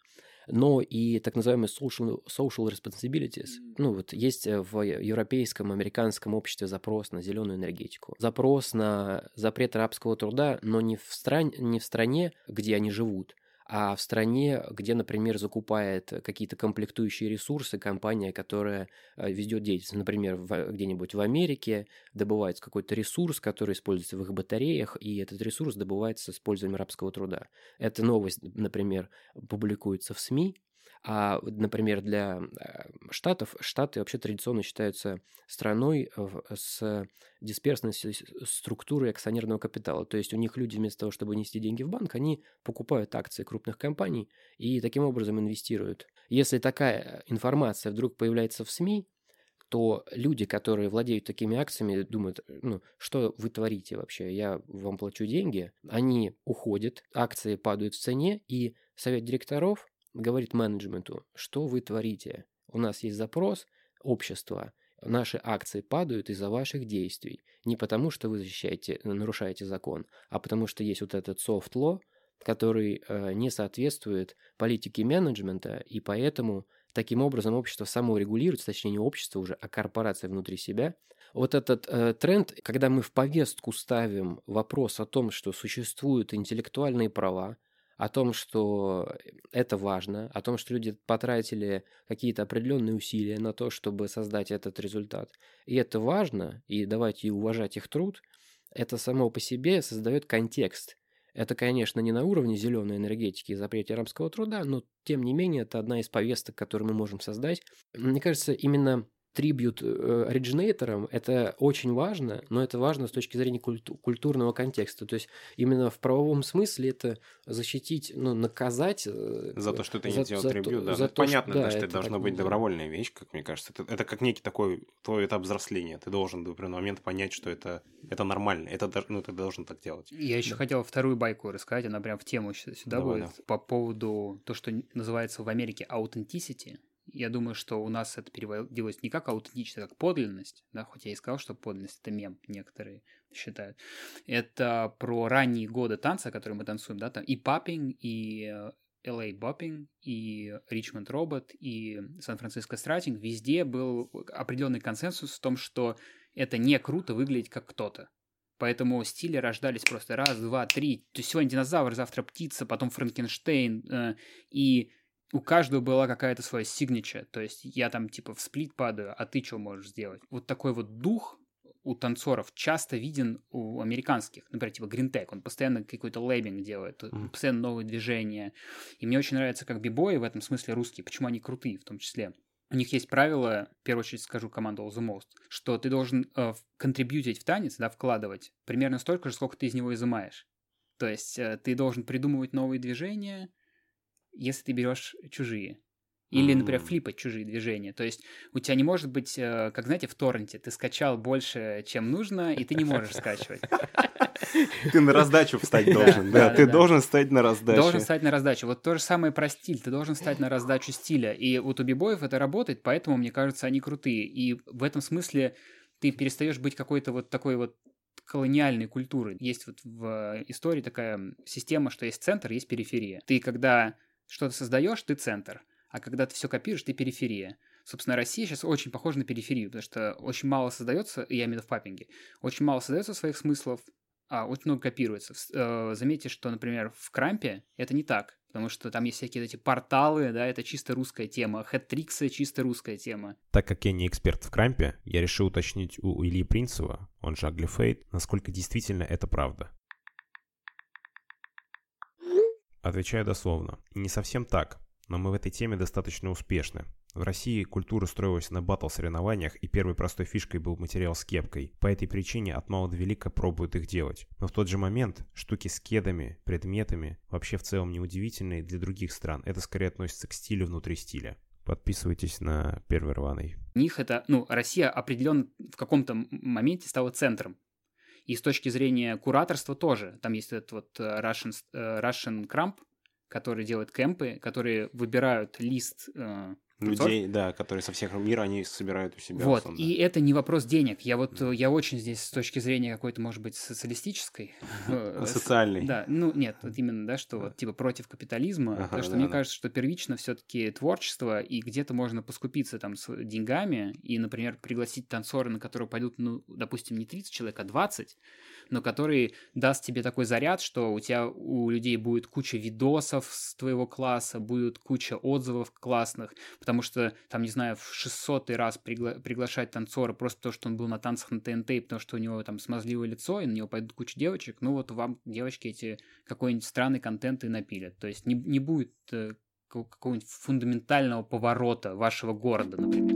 но и так называемые social, social responsibilities. Ну вот есть э, в европейском, американском обществе запрос на зеленую энергетику, запрос на запрет рабского труда, но не в, стран, не в стране, где они живут, а в стране, где, например, закупает какие-то комплектующие ресурсы компания, которая э, ведет деятельность, например, где-нибудь в Америке добывается какой-то ресурс, который используется в их батареях, и этот ресурс добывается с использованием рабского труда. Эта новость, например, публикуется в СМИ, а, например, для э, Штатов, Штаты вообще традиционно считаются страной с дисперсной структурой акционерного капитала. То есть у них люди вместо того, чтобы нести деньги в банк, они покупают акции крупных компаний и таким образом инвестируют. Если такая информация вдруг появляется в СМИ, то люди, которые владеют такими акциями, думают, ну, что вы творите вообще, я вам плачу деньги, они уходят, акции падают в цене, и совет директоров говорит менеджменту, что вы творите. У нас есть запрос общества, наши акции падают из-за ваших действий. Не потому, что вы защищаете, нарушаете закон, а потому что есть вот этот soft law, который э, не соответствует политике менеджмента, и поэтому таким образом общество само регулируется, точнее не общество уже, а корпорация внутри себя. Вот этот э, тренд, когда мы в повестку ставим вопрос о том, что существуют интеллектуальные права, о том, что это важно, о том, что люди потратили какие-то определенные усилия на то, чтобы создать этот результат. И это важно, и давайте уважать их труд, это само по себе создает контекст. Это, конечно, не на уровне зеленой энергетики и запрете арабского труда, но тем не менее это одна из повесток, которую мы можем создать. Мне кажется, именно трибют э, оригинаторам, это очень важно, но это важно с точки зрения культу- культурного контекста. То есть именно в правовом смысле это защитить, ну, наказать... Э, за то, что ты не сделал трибют, да. За то, Понятно, что, да, что это, это должна быть добровольная вещь, как мне кажется. Это, это как некий такой твой этап взросления. Ты должен в определенный момент понять, что это, это нормально. Это, ну, ты должен так делать. Я еще да. хотел вторую байку рассказать, она прям в тему сюда Давай, будет. Да. По поводу то, что называется в Америке authenticity я думаю, что у нас это переводилось не как аутентичность, а как подлинность, да, хоть я и сказал, что подлинность это мем, некоторые считают. Это про ранние годы танца, которые мы танцуем, да, там и паппинг, и LA Bopping, и Richmond Robot, и Сан-Франциско Стратинг, везде был определенный консенсус в том, что это не круто выглядеть как кто-то. Поэтому стили рождались просто раз, два, три. То есть сегодня динозавр, завтра птица, потом Франкенштейн. Э, и у каждого была какая-то своя сигнича, то есть я там типа в сплит падаю, а ты что можешь сделать? Вот такой вот дух у танцоров часто виден у американских, например, типа Гринтек, он постоянно какой-то лейбинг делает, mm. постоянно новые движения. И мне очень нравится, как бибои в этом смысле русские, почему они крутые в том числе. У них есть правило, в первую очередь скажу команду All the Most, что ты должен э, контрибьютить в танец, да, вкладывать примерно столько же, сколько ты из него изымаешь. То есть э, ты должен придумывать новые движения, если ты берешь чужие. Или, например, флипать чужие движения. То есть у тебя не может быть, э, как знаете, в торренте, ты скачал больше, чем нужно, и ты не можешь скачивать. Ты на раздачу встать должен, да, ты должен стать на раздачу. Должен стать на раздачу. Вот то же самое про стиль, ты должен стать на раздачу стиля. И вот у бибоев это работает, поэтому, мне кажется, они крутые. И в этом смысле ты перестаешь быть какой-то вот такой вот колониальной культуры. Есть вот в истории такая система, что есть центр, есть периферия. Ты когда что ты создаешь, ты центр. А когда ты все копируешь, ты периферия. Собственно, Россия сейчас очень похожа на периферию, потому что очень мало создается, я имею в виду в паппинге, очень мало создается своих смыслов, а очень много копируется. Э, заметьте, что, например, в Крампе это не так, потому что там есть всякие эти порталы, да, это чисто русская тема, хэт-триксы чисто русская тема. Так как я не эксперт в Крампе, я решил уточнить у Ильи Принцева, он же Аглифейт, насколько действительно это правда. Отвечаю дословно. Не совсем так, но мы в этой теме достаточно успешны. В России культура строилась на батл-соревнованиях, и первой простой фишкой был материал с кепкой. По этой причине от мала до велика пробуют их делать. Но в тот же момент штуки с кедами, предметами вообще в целом неудивительные для других стран. Это скорее относится к стилю внутри стиля. Подписывайтесь на первый рваный. У них это, ну, Россия определенно в каком-то моменте стала центром. И с точки зрения кураторства тоже. Там есть этот вот э, Russian, э, Russian Cramp, который делает кемпы, которые выбирают лист э, людей, да, которые со всех мира они собирают у себя. Вот, условно. и это не вопрос денег. Я вот, да. я очень здесь с точки зрения какой-то, может быть, социалистической. Э, социальной. Да, ну нет, вот именно, да, что вот типа против капитализма, потому что мне кажется, что первично все-таки творчество, и где-то можно поскупиться там с деньгами, и, например, пригласить танцора, на которого пойдут, ну, допустим, не 30 человек, а 20, но который даст тебе такой заряд, что у тебя у людей будет куча видосов с твоего класса, будет куча отзывов классных, потому что, там, не знаю, в 600 раз пригла- приглашать танцора просто то, что он был на танцах на ТНТ, потому что у него там смазливое лицо, и на него пойдут куча девочек, ну вот вам девочки эти какой-нибудь странный контент и напилят. То есть не, не будет э, какого-нибудь фундаментального поворота вашего города, например.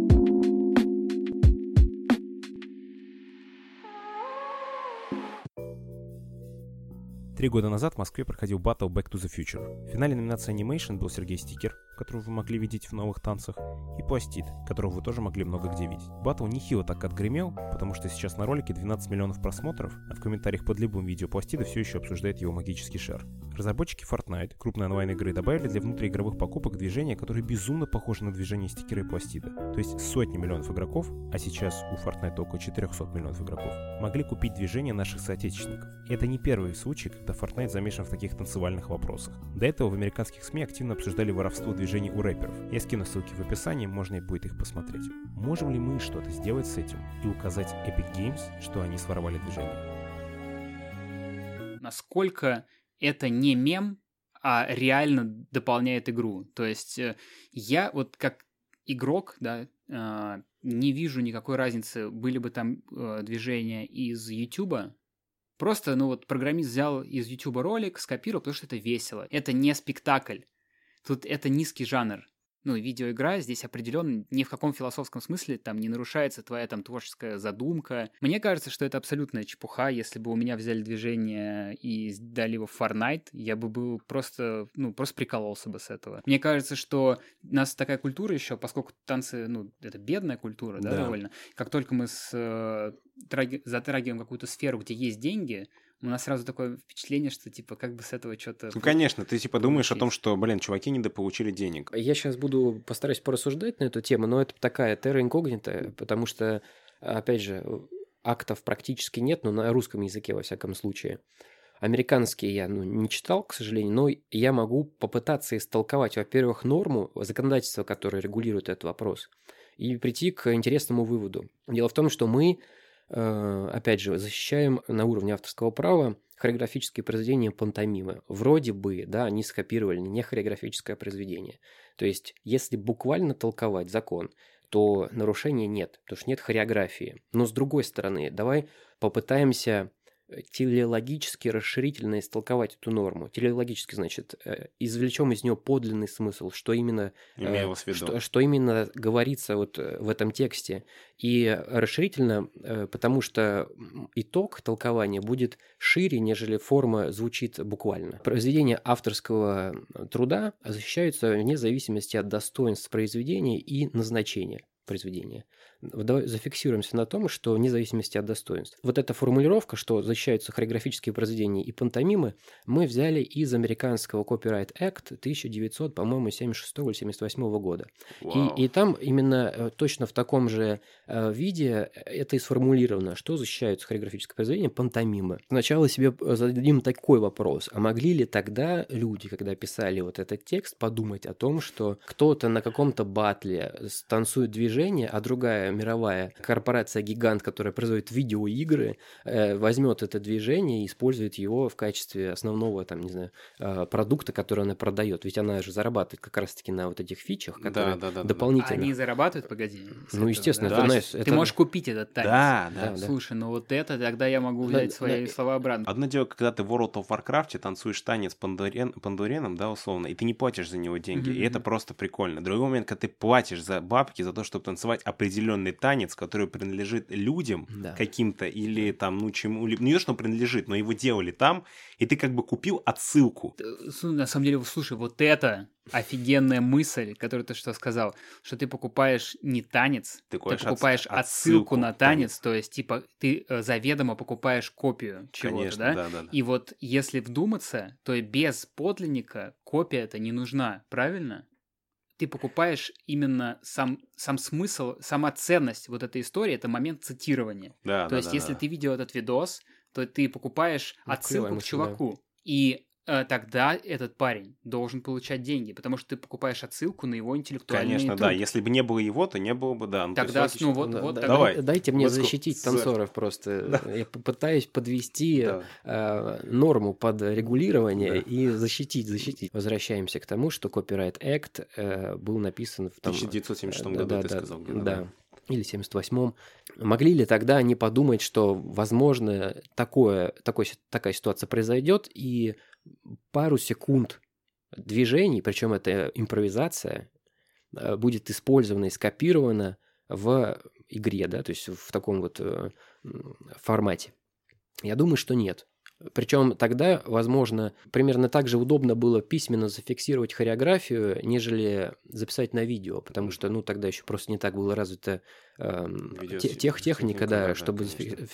Три года назад в Москве проходил батл Back to the Future. В финале номинации Animation был Сергей Стикер, которого вы могли видеть в новых танцах, и Пластид, которого вы тоже могли много где видеть. Батл нехило так отгремел, потому что сейчас на ролике 12 миллионов просмотров, а в комментариях под любым видео Пластида все еще обсуждает его магический шар. Разработчики Fortnite, крупной онлайн-игры, добавили для внутриигровых покупок движения, которые безумно похожи на движение стикера и пластида. То есть сотни миллионов игроков, а сейчас у Fortnite около 400 миллионов игроков, могли купить движение наших соотечественников. И это не первый случай, когда Fortnite замешан в таких танцевальных вопросах. До этого в американских СМИ активно обсуждали воровство движений у рэперов. Я скину ссылки в описании, можно и будет их посмотреть. Можем ли мы что-то сделать с этим и указать Epic Games, что они своровали движение? Насколько это не мем, а реально дополняет игру. То есть э, я вот как игрок, да, э, не вижу никакой разницы, были бы там э, движения из YouTube. Просто, ну вот, программист взял из YouTube ролик, скопировал, потому что это весело. Это не спектакль. Тут это низкий жанр ну, видеоигра здесь определенно ни в каком философском смысле там не нарушается твоя там творческая задумка. Мне кажется, что это абсолютная чепуха. Если бы у меня взяли движение и дали его в Fortnite, я бы был просто, ну, просто прикололся бы с этого. Мне кажется, что у нас такая культура еще, поскольку танцы, ну, это бедная культура, да, да. довольно. Как только мы с, э, траги, затрагиваем какую-то сферу, где есть деньги, у нас сразу такое впечатление, что типа как бы с этого что-то... Ну, конечно, ты типа думаешь получить. о том, что, блин, чуваки недополучили денег. Я сейчас буду постараюсь порассуждать на эту тему, но это такая терра инкогнита, потому что, опять же, актов практически нет, но на русском языке, во всяком случае. Американские я ну, не читал, к сожалению, но я могу попытаться истолковать, во-первых, норму законодательства, которое регулирует этот вопрос, и прийти к интересному выводу. Дело в том, что мы опять же, защищаем на уровне авторского права хореографические произведения пантомимы. Вроде бы, да, они скопировали не хореографическое произведение. То есть, если буквально толковать закон, то нарушения нет, потому что нет хореографии. Но с другой стороны, давай попытаемся телеологически расширительно истолковать эту норму. Телеологически, значит, э, извлечем из нее подлинный смысл, что именно, э, что, что именно говорится вот э, в этом тексте. И расширительно, потому что итог толкования будет шире, нежели форма звучит буквально. Произведения авторского труда защищаются вне зависимости от достоинств произведения и назначения произведения. Давай зафиксируемся на том, что вне зависимости от достоинств. Вот эта формулировка, что защищаются хореографические произведения и пантомимы, мы взяли из американского Copyright Act 1900, по-моему, 76 или 78 года. И, и там именно э, точно в таком же э, виде это и сформулировано, что защищаются хореографические произведения, пантомимы. Сначала себе зададим такой вопрос, а могли ли тогда люди, когда писали вот этот текст, подумать о том, что кто-то на каком-то батле танцует движение, а другая мировая корпорация-гигант, которая производит видеоигры, э, возьмет это движение и использует его в качестве основного, там, не знаю, э, продукта, который она продает. Ведь она же зарабатывает как раз-таки на вот этих фичах, которые да, да, да, дополнительно. Они зарабатывают, погоди. Ну, естественно, да? это, знаешь, это... Ты можешь купить этот танец. Да, да. Слушай, ну вот это, тогда я могу взять да, свои да. слова обратно. Одно дело, когда ты в World of Warcraft танцуешь танец пандурен, пандуреном, да, условно, и ты не платишь за него деньги, mm-hmm. и это просто прикольно. Другой момент, когда ты платишь за бабки за то, чтобы танцевать определенный танец, который принадлежит людям да. каким-то или там, ну, чему, ну, не то, что он принадлежит, но его делали там, и ты как бы купил отсылку. На самом деле, слушай, вот это офигенная мысль, которую ты что сказал, что ты покупаешь не танец, ты, ты покупаешь от, отсылку на танец, танец, то есть типа ты э, заведомо покупаешь копию чего-то, да? Да, да, да? И вот если вдуматься, то без подлинника копия это не нужна, правильно? Ты покупаешь именно сам, сам смысл, сама ценность вот этой истории, это момент цитирования. Да, то да, есть да, если да. ты видел этот видос, то ты покупаешь ну, отсылку к чуваку. Да. И тогда этот парень должен получать деньги, потому что ты покупаешь отсылку на его интеллектуальный Конечно, труд. да. Если бы не было его, то не было бы, да. Ну, тогда, есть, ну вот, да, вот да, тогда... Давай. Дайте мне вот защитить с... танцоров просто. Да. Я попытаюсь подвести да. э, норму под регулирование да. и защитить, защитить. Возвращаемся к тому, что Copyright Act э, был написан в том... 1976 э, году, да, ты да, сказал. Да, да или 78-м. Могли ли тогда они подумать, что, возможно, такое, такой, такая ситуация произойдет, и пару секунд движений, причем это импровизация, э, будет использована и скопирована в игре, да, то есть в таком вот э, формате? Я думаю, что нет. Причем тогда, возможно, примерно так же удобно было письменно зафиксировать хореографию, нежели записать на видео, потому что, ну, тогда еще просто не так было развита э, тех техника, да, да, чтобы,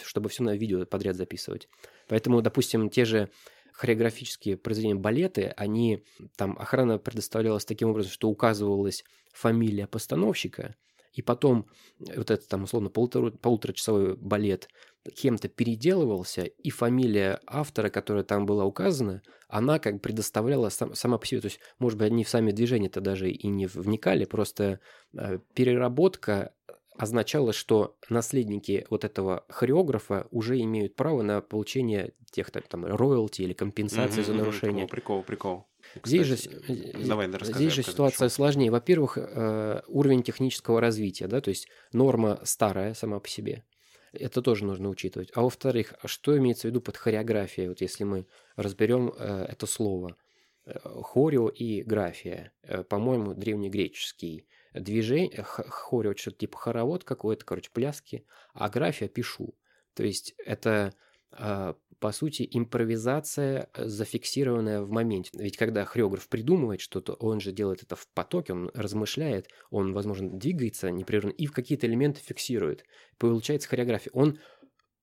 чтобы все на видео подряд записывать. Поэтому, допустим, те же хореографические произведения балеты, они, там охрана предоставлялась таким образом, что указывалась фамилия постановщика, и потом вот этот там условно полутора, полуторачасовой балет кем-то переделывался, и фамилия автора, которая там была указана, она как бы предоставляла сам, сама по себе. То есть, может быть, они в сами движения-то даже и не вникали, просто э, переработка означало, что наследники вот этого хореографа уже имеют право на получение тех там роялти или компенсации mm-hmm, за нарушение. Прикол, прикол. Кстати, здесь же, давай, здесь же ситуация сложнее. Во-первых, э, уровень технического развития, да, то есть норма старая сама по себе. Это тоже нужно учитывать. А во-вторых, что имеется в виду под хореографией? Вот если мы разберем э, это слово. Э, хорио и графия. По-моему, древнегреческий движение, хорео, что-то типа хоровод какой-то, короче, пляски, а графия пишу. То есть это а, по сути, импровизация, э, зафиксированная в моменте. Ведь когда хореограф придумывает что-то, он же делает это в потоке, он размышляет, он, возможно, двигается непрерывно и в какие-то элементы фиксирует. Получается хореография. Он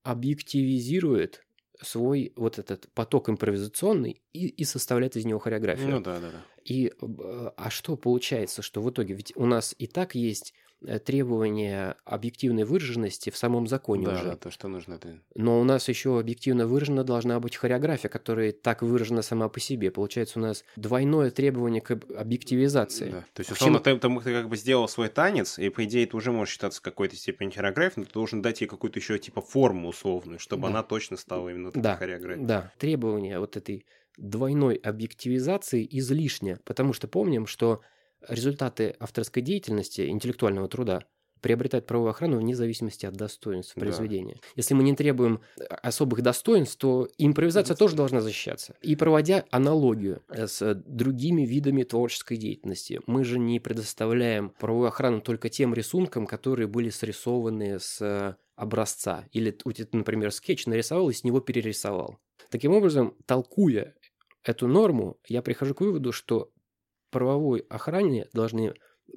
объективизирует свой вот этот поток импровизационный и, и составляет из него хореографию. Ну да, да, да. И э, а что получается, что в итоге ведь у нас и так есть Э, требования объективной выраженности в самом законе да, уже. Да, то, что нужно. Это... Но у нас еще объективно выражена должна быть хореография, которая так выражена сама по себе. Получается, у нас двойное требование к объективизации. Да. То есть, условно, Почему... ты, ты, ты как бы сделал свой танец, и, по идее, это уже может считаться какой-то степени хореографии, но ты должен дать ей какую-то еще типа форму условную, чтобы да. она точно стала именно такой да. хореографией. Да, требования вот этой двойной объективизации излишне, потому что помним, что результаты авторской деятельности, интеллектуального труда приобретают правовую охрану вне зависимости от достоинств произведения. Да. Если мы не требуем особых достоинств, то импровизация тоже должна защищаться. И проводя аналогию с другими видами творческой деятельности, мы же не предоставляем правовую охрану только тем рисункам, которые были срисованы с образца. Или, например, скетч нарисовал и с него перерисовал. Таким образом, толкуя эту норму, я прихожу к выводу, что правовой охране должны,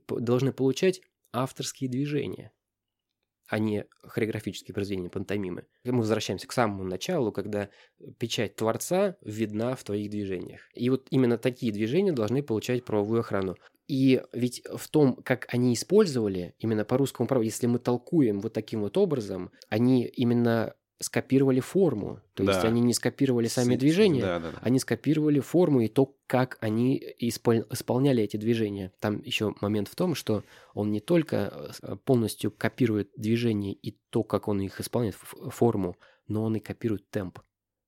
должны получать авторские движения, а не хореографические произведения пантомимы. Мы возвращаемся к самому началу, когда печать Творца видна в твоих движениях. И вот именно такие движения должны получать правовую охрану. И ведь в том, как они использовали именно по русскому праву, если мы толкуем вот таким вот образом, они именно скопировали форму. То да. есть они не скопировали сами С... движения, да, да, да. они скопировали форму и то, как они испол... исполняли эти движения. Там еще момент в том, что он не только э, полностью копирует движения и то, как он их исполняет, форму, но он и копирует темп.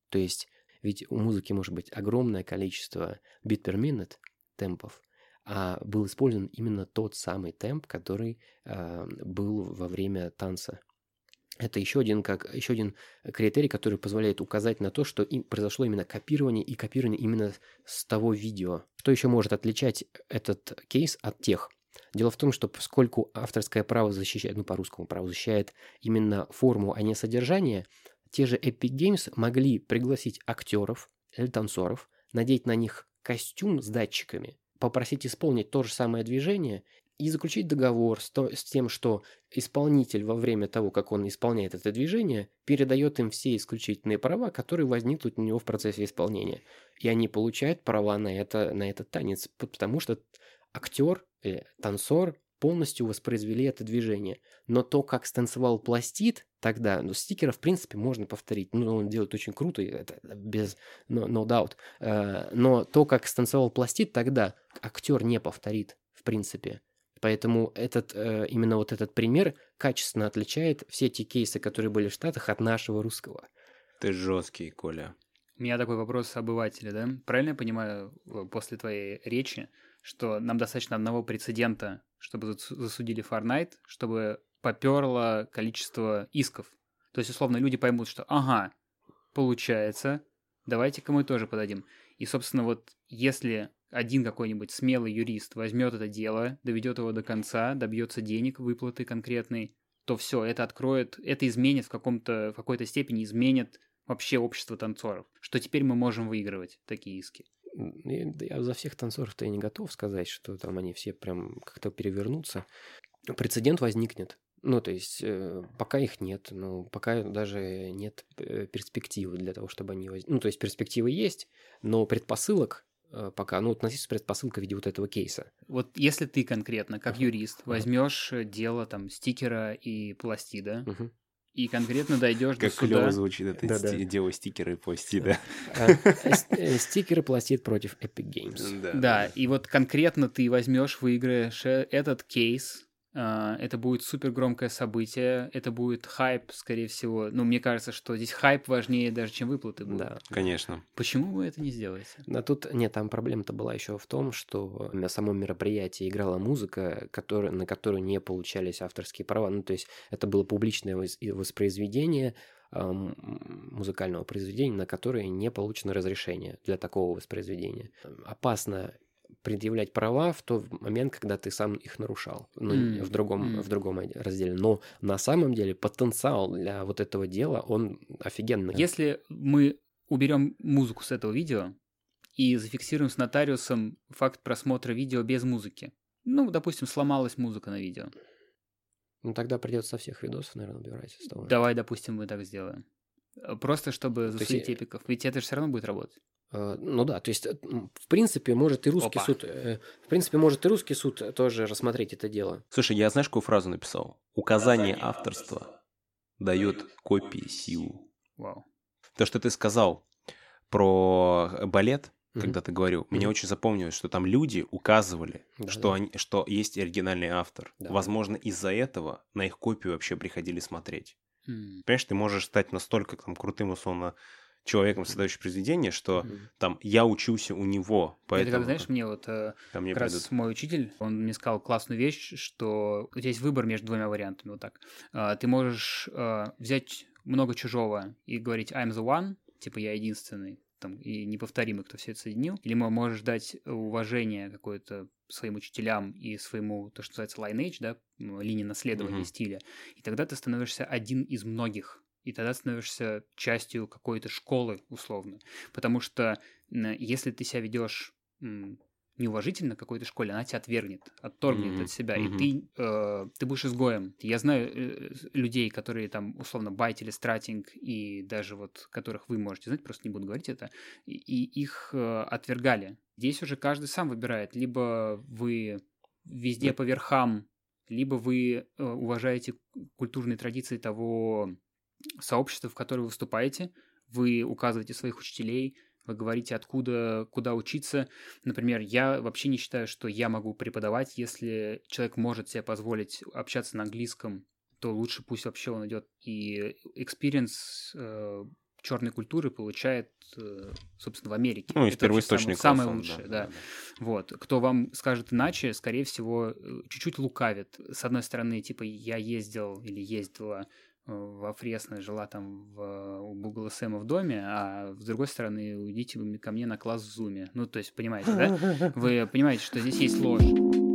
То есть ведь у музыки может быть огромное количество бит per minute темпов, а был использован именно тот самый темп, который э, был во время танца. Это еще один, как, еще один критерий, который позволяет указать на то, что им произошло именно копирование и копирование именно с того видео. Что еще может отличать этот кейс от тех? Дело в том, что поскольку авторское право защищает, ну по-русскому право защищает именно форму, а не содержание, те же Epic Games могли пригласить актеров или танцоров, надеть на них костюм с датчиками, попросить исполнить то же самое движение и заключить договор с, то, с тем, что исполнитель во время того, как он исполняет это движение, передает им все исключительные права, которые возникнут у него в процессе исполнения. И они получают права на, это, на этот танец, потому что актер или танцор полностью воспроизвели это движение. Но то, как станцевал пластит тогда, ну, стикера, в принципе, можно повторить. Ну, он делает очень круто, это без no, no doubt. Э, но то, как станцевал пластит тогда, актер не повторит, в принципе. Поэтому этот, э, именно вот этот пример качественно отличает все эти кейсы, которые были в Штатах, от нашего русского. Ты жесткий, Коля. У меня такой вопрос обывателя, да? Правильно я понимаю после твоей речи, что нам достаточно одного прецедента, чтобы засудили Fortnite, чтобы поперло количество исков. То есть, условно, люди поймут, что ага, получается, давайте-ка мы тоже подадим. И, собственно, вот если один какой-нибудь смелый юрист возьмет это дело, доведет его до конца, добьется денег, выплаты конкретной, то все, это откроет, это изменит в, каком-то, в какой-то степени, изменит вообще общество танцоров, что теперь мы можем выигрывать такие иски. Я за всех танцоров-то и не готов сказать, что там они все прям как-то перевернутся. Прецедент возникнет. Ну, то есть, э, пока их нет, ну, пока даже нет э, перспективы для того, чтобы они... Воз... Ну, то есть, перспективы есть, но предпосылок пока, ну, относительно предпосылка в виде вот этого кейса. Вот если ты конкретно, как uh-huh. юрист, возьмешь uh-huh. дело там стикера и пластида, uh-huh и конкретно дойдешь до суда. Как клево звучит это да, да. дело стикеры и пластид, да. А, э, стикеры пластид против Epic Games. Да, и вот конкретно ты возьмешь, выиграешь э, этот кейс, это будет супер громкое событие, это будет хайп, скорее всего. Ну, мне кажется, что здесь хайп важнее даже, чем выплаты будут. Да, конечно. Почему вы это не сделаете? Да тут, нет, там проблема-то была еще в том, что на самом мероприятии играла музыка, который, на которую не получались авторские права. Ну, то есть это было публичное воспроизведение музыкального произведения, на которое не получено разрешение для такого воспроизведения. Опасно предъявлять права в тот момент, когда ты сам их нарушал, ну, mm. в, другом, mm. в другом разделе. Но на самом деле потенциал для вот этого дела, он офигенный. Если мы уберем музыку с этого видео и зафиксируем с нотариусом факт просмотра видео без музыки, ну, допустим, сломалась музыка на видео. Ну, тогда придется со всех видосов, наверное, убирать. Давай, допустим, мы так сделаем. Просто чтобы засудить есть... эпиков. Ведь это же все равно будет работать. Э, ну да, то есть, э, в принципе, может и русский Опа. суд, э, в принципе, может и русский суд тоже рассмотреть это дело. Слушай, я знаешь, какую фразу написал? Указание авторства дает копии силу. Вау. То, что ты сказал про балет, mm-hmm. когда ты говорил, mm-hmm. мне очень запомнилось, что там люди указывали, да, что, да. Они, что есть оригинальный автор. Да. Возможно, из-за этого на их копию вообще приходили смотреть. Mm. Понимаешь, ты можешь стать настолько там крутым, условно, человеком, создающим произведение, что mm-hmm. там я учился у него. Поэтому... Это как, знаешь, мне вот э, как придут. раз мой учитель, он мне сказал классную вещь, что у тебя есть выбор между двумя вариантами, вот так. Э, ты можешь э, взять много чужого и говорить I'm the one, типа я единственный, там, и неповторимый, кто все это соединил, или можешь дать уважение какое-то своим учителям и своему, то, что называется lineage, да, линии наследования mm-hmm. стиля, и тогда ты становишься один из многих, и тогда становишься частью какой-то школы, условно. Потому что если ты себя ведешь неуважительно какой-то школе, она тебя отвергнет, отторгнет mm-hmm. от себя, mm-hmm. и ты, э, ты будешь изгоем. Я знаю э, людей, которые там условно байтили стратинг, и даже вот которых вы можете знать, просто не буду говорить это, и, и их э, отвергали. Здесь уже каждый сам выбирает, либо вы везде по верхам, либо вы э, уважаете культурные традиции того сообщество, в которое вы выступаете, вы указываете своих учителей, вы говорите, откуда, куда учиться. Например, я вообще не считаю, что я могу преподавать, если человек может себе позволить общаться на английском, то лучше пусть вообще он идет и experience э, черной культуры получает, э, собственно, в Америке. Ну, из первоисточника. Самое, самое лучшее, да, да. да. Вот. Кто вам скажет иначе, скорее всего, э, чуть-чуть лукавит. С одной стороны, типа, я ездил или ездила во Фресно, жила там в, у Google Сэма в доме, а с другой стороны, уйдите ко мне на класс в Зуме. Ну, то есть, понимаете, да? Вы понимаете, что здесь есть ложь.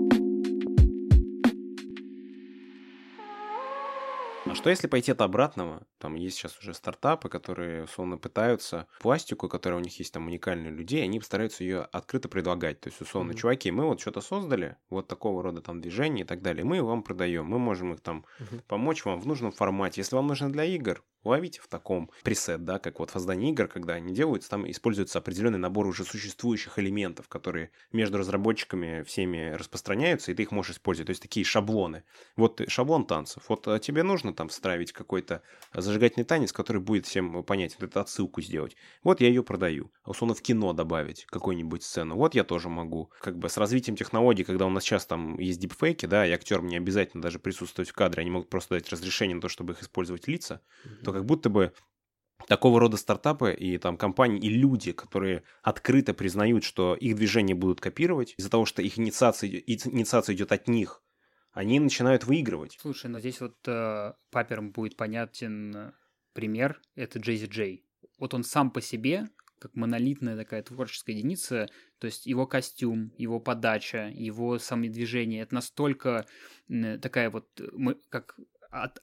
Что если пойти от обратного? Там есть сейчас уже стартапы, которые, условно, пытаются пластику, которая у них есть там уникальные людей, они стараются ее открыто предлагать. То есть, условно, mm-hmm. чуваки, мы вот что-то создали, вот такого рода там движения и так далее, мы вам продаем, мы можем их там mm-hmm. помочь вам в нужном формате. Если вам нужно для игр, ловите в таком пресет, да, как вот в создании игр, когда они делаются, там используется определенный набор уже существующих элементов, которые между разработчиками всеми распространяются, и ты их можешь использовать. То есть такие шаблоны. Вот шаблон танцев. Вот а, тебе нужно там встраивать какой-то зажигательный танец, который будет всем понять, вот эту отсылку сделать. Вот я ее продаю. Условно в кино добавить какую-нибудь сцену. Вот я тоже могу. Как бы с развитием технологий, когда у нас сейчас там есть дипфейки, да, и актерам не обязательно даже присутствовать в кадре, они могут просто дать разрешение на то, чтобы их использовать лица, то как будто бы такого рода стартапы и там компании и люди, которые открыто признают, что их движения будут копировать из-за того, что их инициация, инициация идет от них, они начинают выигрывать. Слушай, но здесь вот э, паперам будет понятен пример, это Джейзи Джей. Вот он сам по себе, как монолитная такая творческая единица, то есть его костюм, его подача, его сами движения, это настолько такая вот, мы, как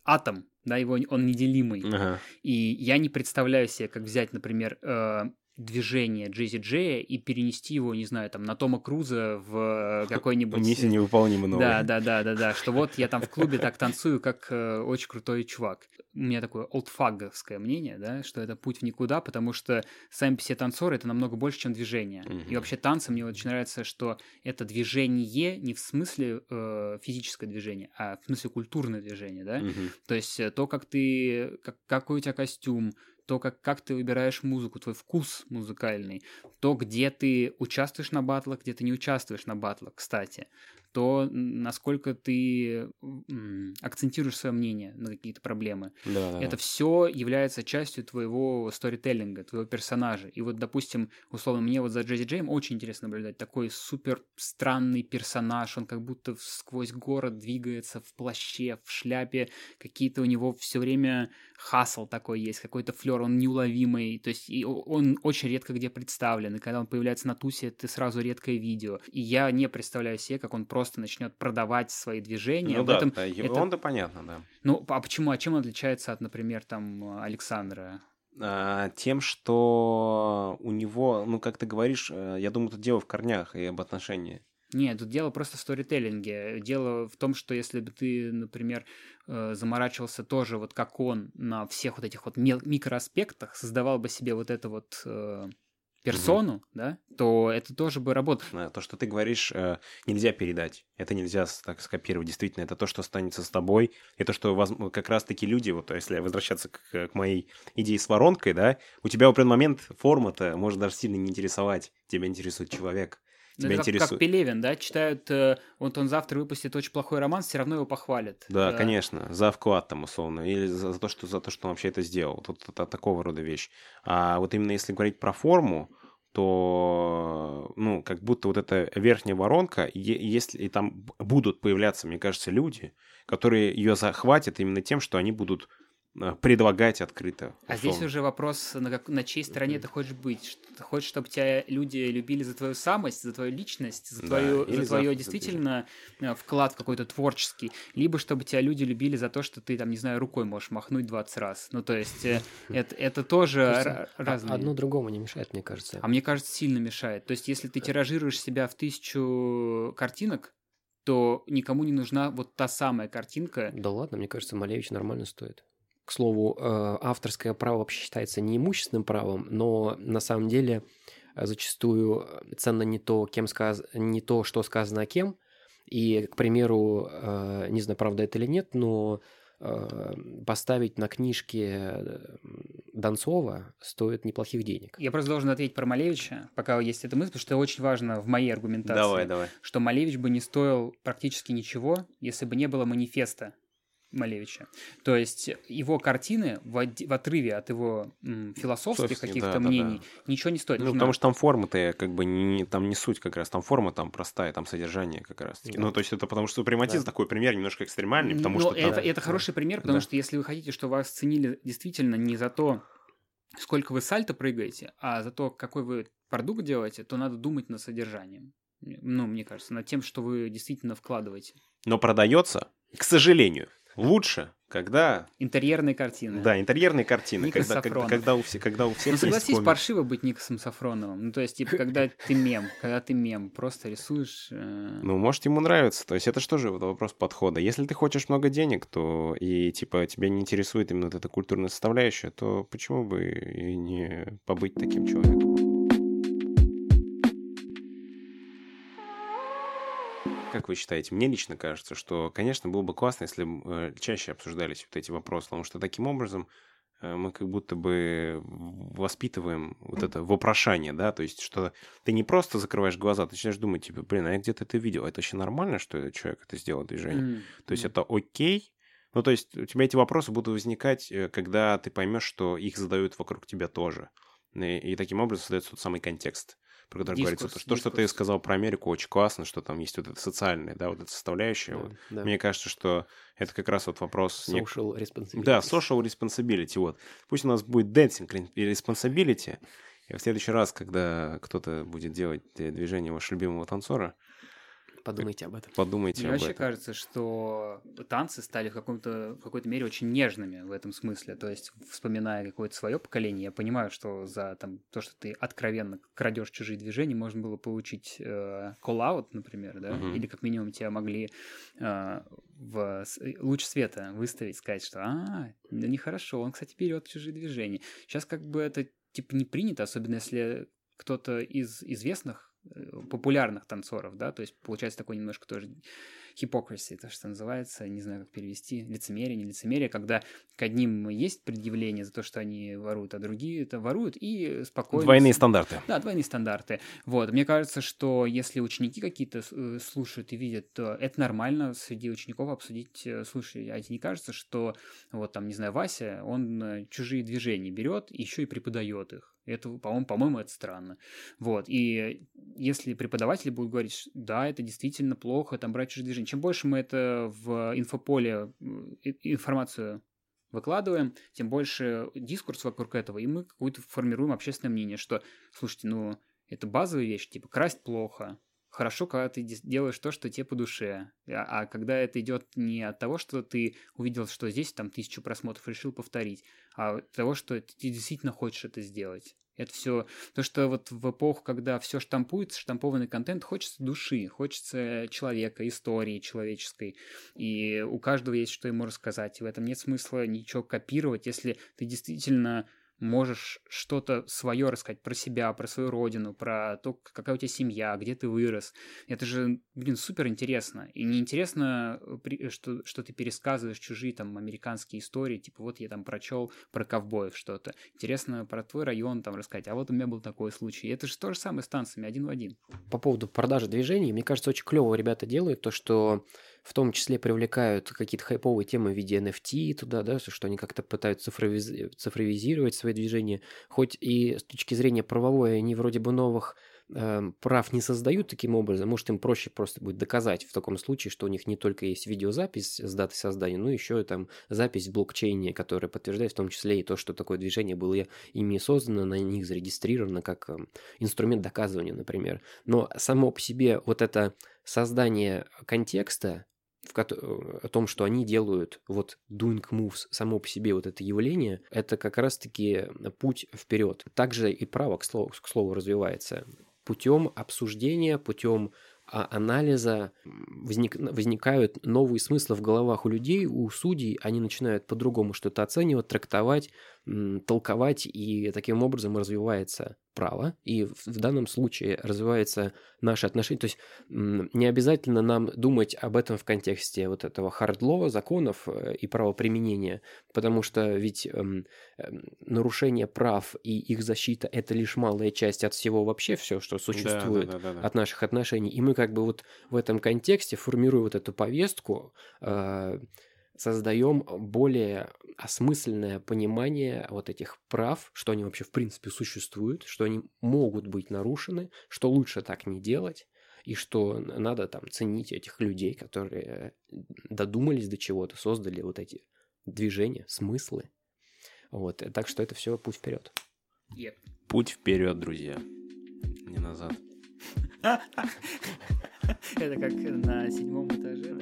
атом, да, его он неделимый. Ага. И я не представляю себе, как взять, например, э, движение Джейзи Джея и перенести его, не знаю, там, на Тома Круза в какой-нибудь... Миссия невыполнима новая. Да, да, да, да, да, что вот я там в клубе так танцую, как э, очень крутой чувак. У меня такое олдфаговское мнение, да, что это путь в никуда, потому что сами все танцоры — это намного больше, чем движение. Угу. И вообще танцы мне очень нравится, что это движение не в смысле э, физическое движение, а в смысле культурное движение, да. Угу. То есть э, то, как ты... Как, какой у тебя костюм, то, как, как ты выбираешь музыку, твой вкус музыкальный, то, где ты участвуешь на батлах, где ты не участвуешь на батлах, кстати то насколько ты акцентируешь свое мнение на какие-то проблемы. Да, это да. все является частью твоего сторителлинга, твоего персонажа. И вот, допустим, условно, мне вот за Джези Джейм очень интересно наблюдать. Такой супер странный персонаж, он как будто сквозь город двигается в плаще, в шляпе, какие-то у него все время хасл такой есть, какой-то флер, он неуловимый, то есть он очень редко где представлен, и когда он появляется на тусе, это сразу редкое видео. И я не представляю себе, как он просто просто начнет продавать свои движения. Ну да, этом, да это... он-то понятно, да. Ну, а почему? А чем он отличается от, например, там, Александра? А, тем, что у него, ну, как ты говоришь, э, я думаю, тут дело в корнях и об отношении. Нет, тут дело просто в сторителлинге. Дело в том, что если бы ты, например, э, заморачивался тоже вот как он на всех вот этих вот микроаспектах, создавал бы себе вот это вот э, персону, угу. да, то это тоже бы работало. То, что ты говоришь, э, нельзя передать. Это нельзя так скопировать. Действительно, это то, что останется с тобой. Это что как раз-таки люди, вот если возвращаться к, к моей идее с воронкой, да, у тебя в определенный момент форма-то может даже сильно не интересовать. Тебя интересует человек. Ну, Тебя это интересует. как Пелевин, да, читают, э, вот он завтра выпустит очень плохой роман, все равно его похвалят. Да, да, конечно, за вклад там условно, или за, за то, что за то, что он вообще это сделал. Тут это, такого рода вещь. А вот именно если говорить про форму, то, ну, как будто вот эта верхняя воронка, если и там будут появляться, мне кажется, люди, которые ее захватят именно тем, что они будут предлагать открыто. Условно. А здесь уже вопрос, на, как, на чьей стороне ты хочешь быть. Ты хочешь, чтобы тебя люди любили за твою самость, за твою личность, за, твою, да, за твое действительно за... Э, вклад какой-то творческий, либо чтобы тебя люди любили за то, что ты, там, не знаю, рукой можешь махнуть 20 раз. Ну, то есть, э, это, это тоже разное. Одно другому не мешает, мне кажется. А мне кажется, сильно мешает. То есть, если ты тиражируешь себя в тысячу картинок, то никому не нужна вот та самая картинка. Да ладно, мне кажется, Малевич нормально стоит. К слову, э, авторское право вообще считается неимущественным правом, но на самом деле э, зачастую ценно не то, кем сказ... не то, что сказано кем. И, к примеру, э, не знаю, правда это или нет, но э, поставить на книжке Донцова стоит неплохих денег. Я просто должен ответить про Малевича, пока есть эта мысль, потому что это очень важно в моей аргументации. Давай, давай. Что Малевич бы не стоил практически ничего, если бы не было манифеста Малевича. То есть его картины в, в отрыве от его м, философских каких-то да, мнений да, да. ничего не стоит. Ну, Нужно... потому что там форма-то как бы не, там не суть как раз, там форма там простая, там содержание как раз. Да. Ну, то есть это потому что супрематизм да. такой пример немножко экстремальный, потому Но что... Это, там... это хороший пример, потому да. что если вы хотите, чтобы вас ценили действительно не за то, сколько вы сальто прыгаете, а за то, какой вы продукт делаете, то надо думать над содержанием. Ну, мне кажется, над тем, что вы действительно вкладываете. Но продается, к сожалению, Лучше, когда... Интерьерные картины. Да, интерьерные картины. Никас когда, когда, когда, у всех, когда у всех Ну, согласись, паршиво быть Никосом Сафроновым. Ну, то есть, типа, когда ты мем, когда ты мем, просто рисуешь... Э... Ну, может, ему нравится. То есть, это что же вопрос подхода. Если ты хочешь много денег, то и, типа, тебя не интересует именно вот эта культурная составляющая, то почему бы и не побыть таким человеком? Как вы считаете? Мне лично кажется, что, конечно, было бы классно, если бы э, чаще обсуждались вот эти вопросы, потому что таким образом э, мы как будто бы воспитываем вот это вопрошание, да, то есть что ты не просто закрываешь глаза, ты начинаешь думать, типа, блин, а я где-то это видел, это вообще нормально, что этот человек это сделал движение? Mm-hmm. То есть это окей, ну, то есть у тебя эти вопросы будут возникать, э, когда ты поймешь, что их задают вокруг тебя тоже. И, и таким образом создается тот самый контекст про который дискурс, говорится, то, то, что ты сказал про Америку, очень классно, что там есть вот это социальное, да, вот эта составляющая. Да, вот. да. Мне кажется, что это как раз вот вопрос... Social нек... responsibility. Да, social responsibility, вот. Пусть у нас будет dancing responsibility, и в следующий раз, когда кто-то будет делать движение вашего любимого танцора, Подумайте об этом. Подумайте Мне об вообще этом. кажется, что танцы стали в, каком-то, в какой-то мере очень нежными в этом смысле. То есть, вспоминая какое-то свое поколение, я понимаю, что за там, то, что ты откровенно крадешь чужие движения, можно было получить э, call-out, например, да, угу. или как минимум тебя могли э, в луч света выставить, сказать, что а, да нехорошо, он, кстати, берет чужие движения. Сейчас как бы это типа не принято, особенно если кто-то из известных Э, популярных танцоров, да, то есть получается такой немножко тоже hypocrisy, то, что называется, не знаю, как перевести, лицемерие, не лицемерие, когда к одним есть предъявление за то, что они воруют, а другие это воруют и спокойно... Двойные стандарты. Да, двойные стандарты. Вот, мне кажется, что если ученики какие-то э, слушают и видят, то это нормально среди учеников обсудить, э, слушай, а тебе не кажется, что вот там, не знаю, Вася, он чужие движения берет, еще и преподает их. Это, по-моему, по-моему, это странно. Вот. И если преподаватели будут говорить, да, это действительно плохо, там брать чужие движения. Чем больше мы это в инфополе информацию выкладываем, тем больше дискурс вокруг этого, и мы какую-то формируем общественное мнение, что, слушайте, ну, это базовая вещь, типа, красть плохо, хорошо, когда ты делаешь то, что тебе по душе. А, а когда это идет не от того, что ты увидел, что здесь там тысячу просмотров, решил повторить, а от того, что ты действительно хочешь это сделать. Это все то, что вот в эпоху, когда все штампуется, штампованный контент, хочется души, хочется человека, истории человеческой. И у каждого есть что ему рассказать. И в этом нет смысла ничего копировать, если ты действительно можешь что-то свое рассказать про себя, про свою родину, про то, какая у тебя семья, где ты вырос. Это же, блин, супер интересно. И не интересно, э, что, что ты пересказываешь чужие там американские истории, типа вот я там прочел про ковбоев что-то. Интересно про твой район там рассказать, а вот у меня был такой случай. Это же то же самое с танцами, один в один. По поводу продажи движений, мне кажется, очень клево ребята делают то, что в том числе привлекают какие-то хайповые темы в виде NFT туда, да, что они как-то пытаются цифровиз... цифровизировать свои движения, хоть и с точки зрения правовой они вроде бы новых э, прав не создают таким образом, может им проще просто будет доказать в таком случае, что у них не только есть видеозапись с датой создания, но еще и там запись в блокчейне, которая подтверждает в том числе и то, что такое движение было ими создано, на них зарегистрировано как э, инструмент доказывания, например. Но само по себе вот это создание контекста, в ко- о том, что они делают вот doing moves само по себе вот это явление, это как раз-таки путь вперед. Также и право, к слову, к слову развивается путем обсуждения, путем а, анализа возник, возникают новые смыслы в головах у людей, у судей, они начинают по-другому что-то оценивать, трактовать, толковать, и таким образом развивается право, и в данном случае развивается наше отношение. То есть не обязательно нам думать об этом в контексте вот этого хардлова, законов э, и правоприменения, потому что ведь эм, эм, нарушение прав и их защита – это лишь малая часть от всего вообще, все, что существует да, да, да, да, от наших отношений. И мы как бы вот в этом контексте, формируя вот эту повестку, э, создаем более осмысленное понимание вот этих прав, что они вообще в принципе существуют, что они могут быть нарушены, что лучше так не делать, и что надо там ценить этих людей, которые додумались до чего-то, создали вот эти движения, смыслы. Вот, так что это все путь вперед. Yep. Путь вперед, друзья. Не назад. Это как на седьмом этаже,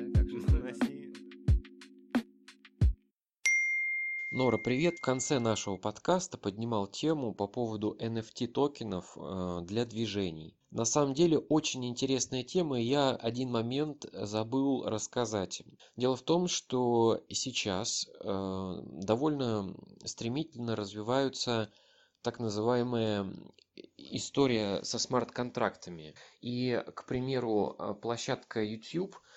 Нора, привет! В конце нашего подкаста поднимал тему по поводу NFT токенов э, для движений. На самом деле очень интересная тема, и я один момент забыл рассказать. Дело в том, что сейчас э, довольно стремительно развиваются так называемые история со смарт-контрактами. И, к примеру, э, площадка YouTube –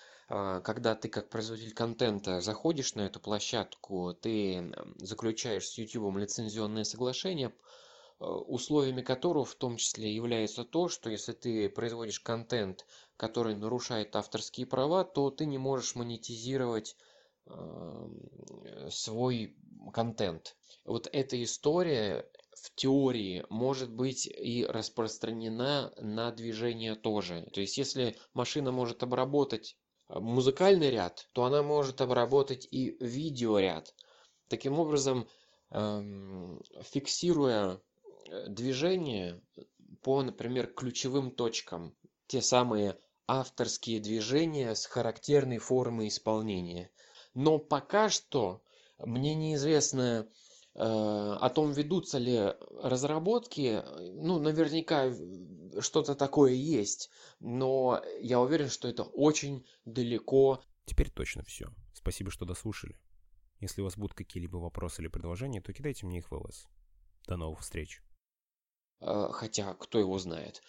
когда ты как производитель контента заходишь на эту площадку, ты заключаешь с YouTube лицензионное соглашение, а, условиями которого в том числе является то, что если ты производишь контент, который нарушает авторские права, то ты не можешь монетизировать а, свой контент. Вот эта история в теории может быть и распространена на движение тоже. То есть если машина может обработать музыкальный ряд, то она может обработать и видеоряд. Таким образом, эм, фиксируя э, движение по, например, ключевым точкам, те самые авторские движения с характерной формой исполнения. Но пока что мне неизвестно, о том, ведутся ли разработки. Ну, наверняка что-то такое есть, но я уверен, что это очень далеко. Теперь точно все. Спасибо, что дослушали. Если у вас будут какие-либо вопросы или предложения, то кидайте мне их в ЛС. До новых встреч. Э, хотя, кто его знает.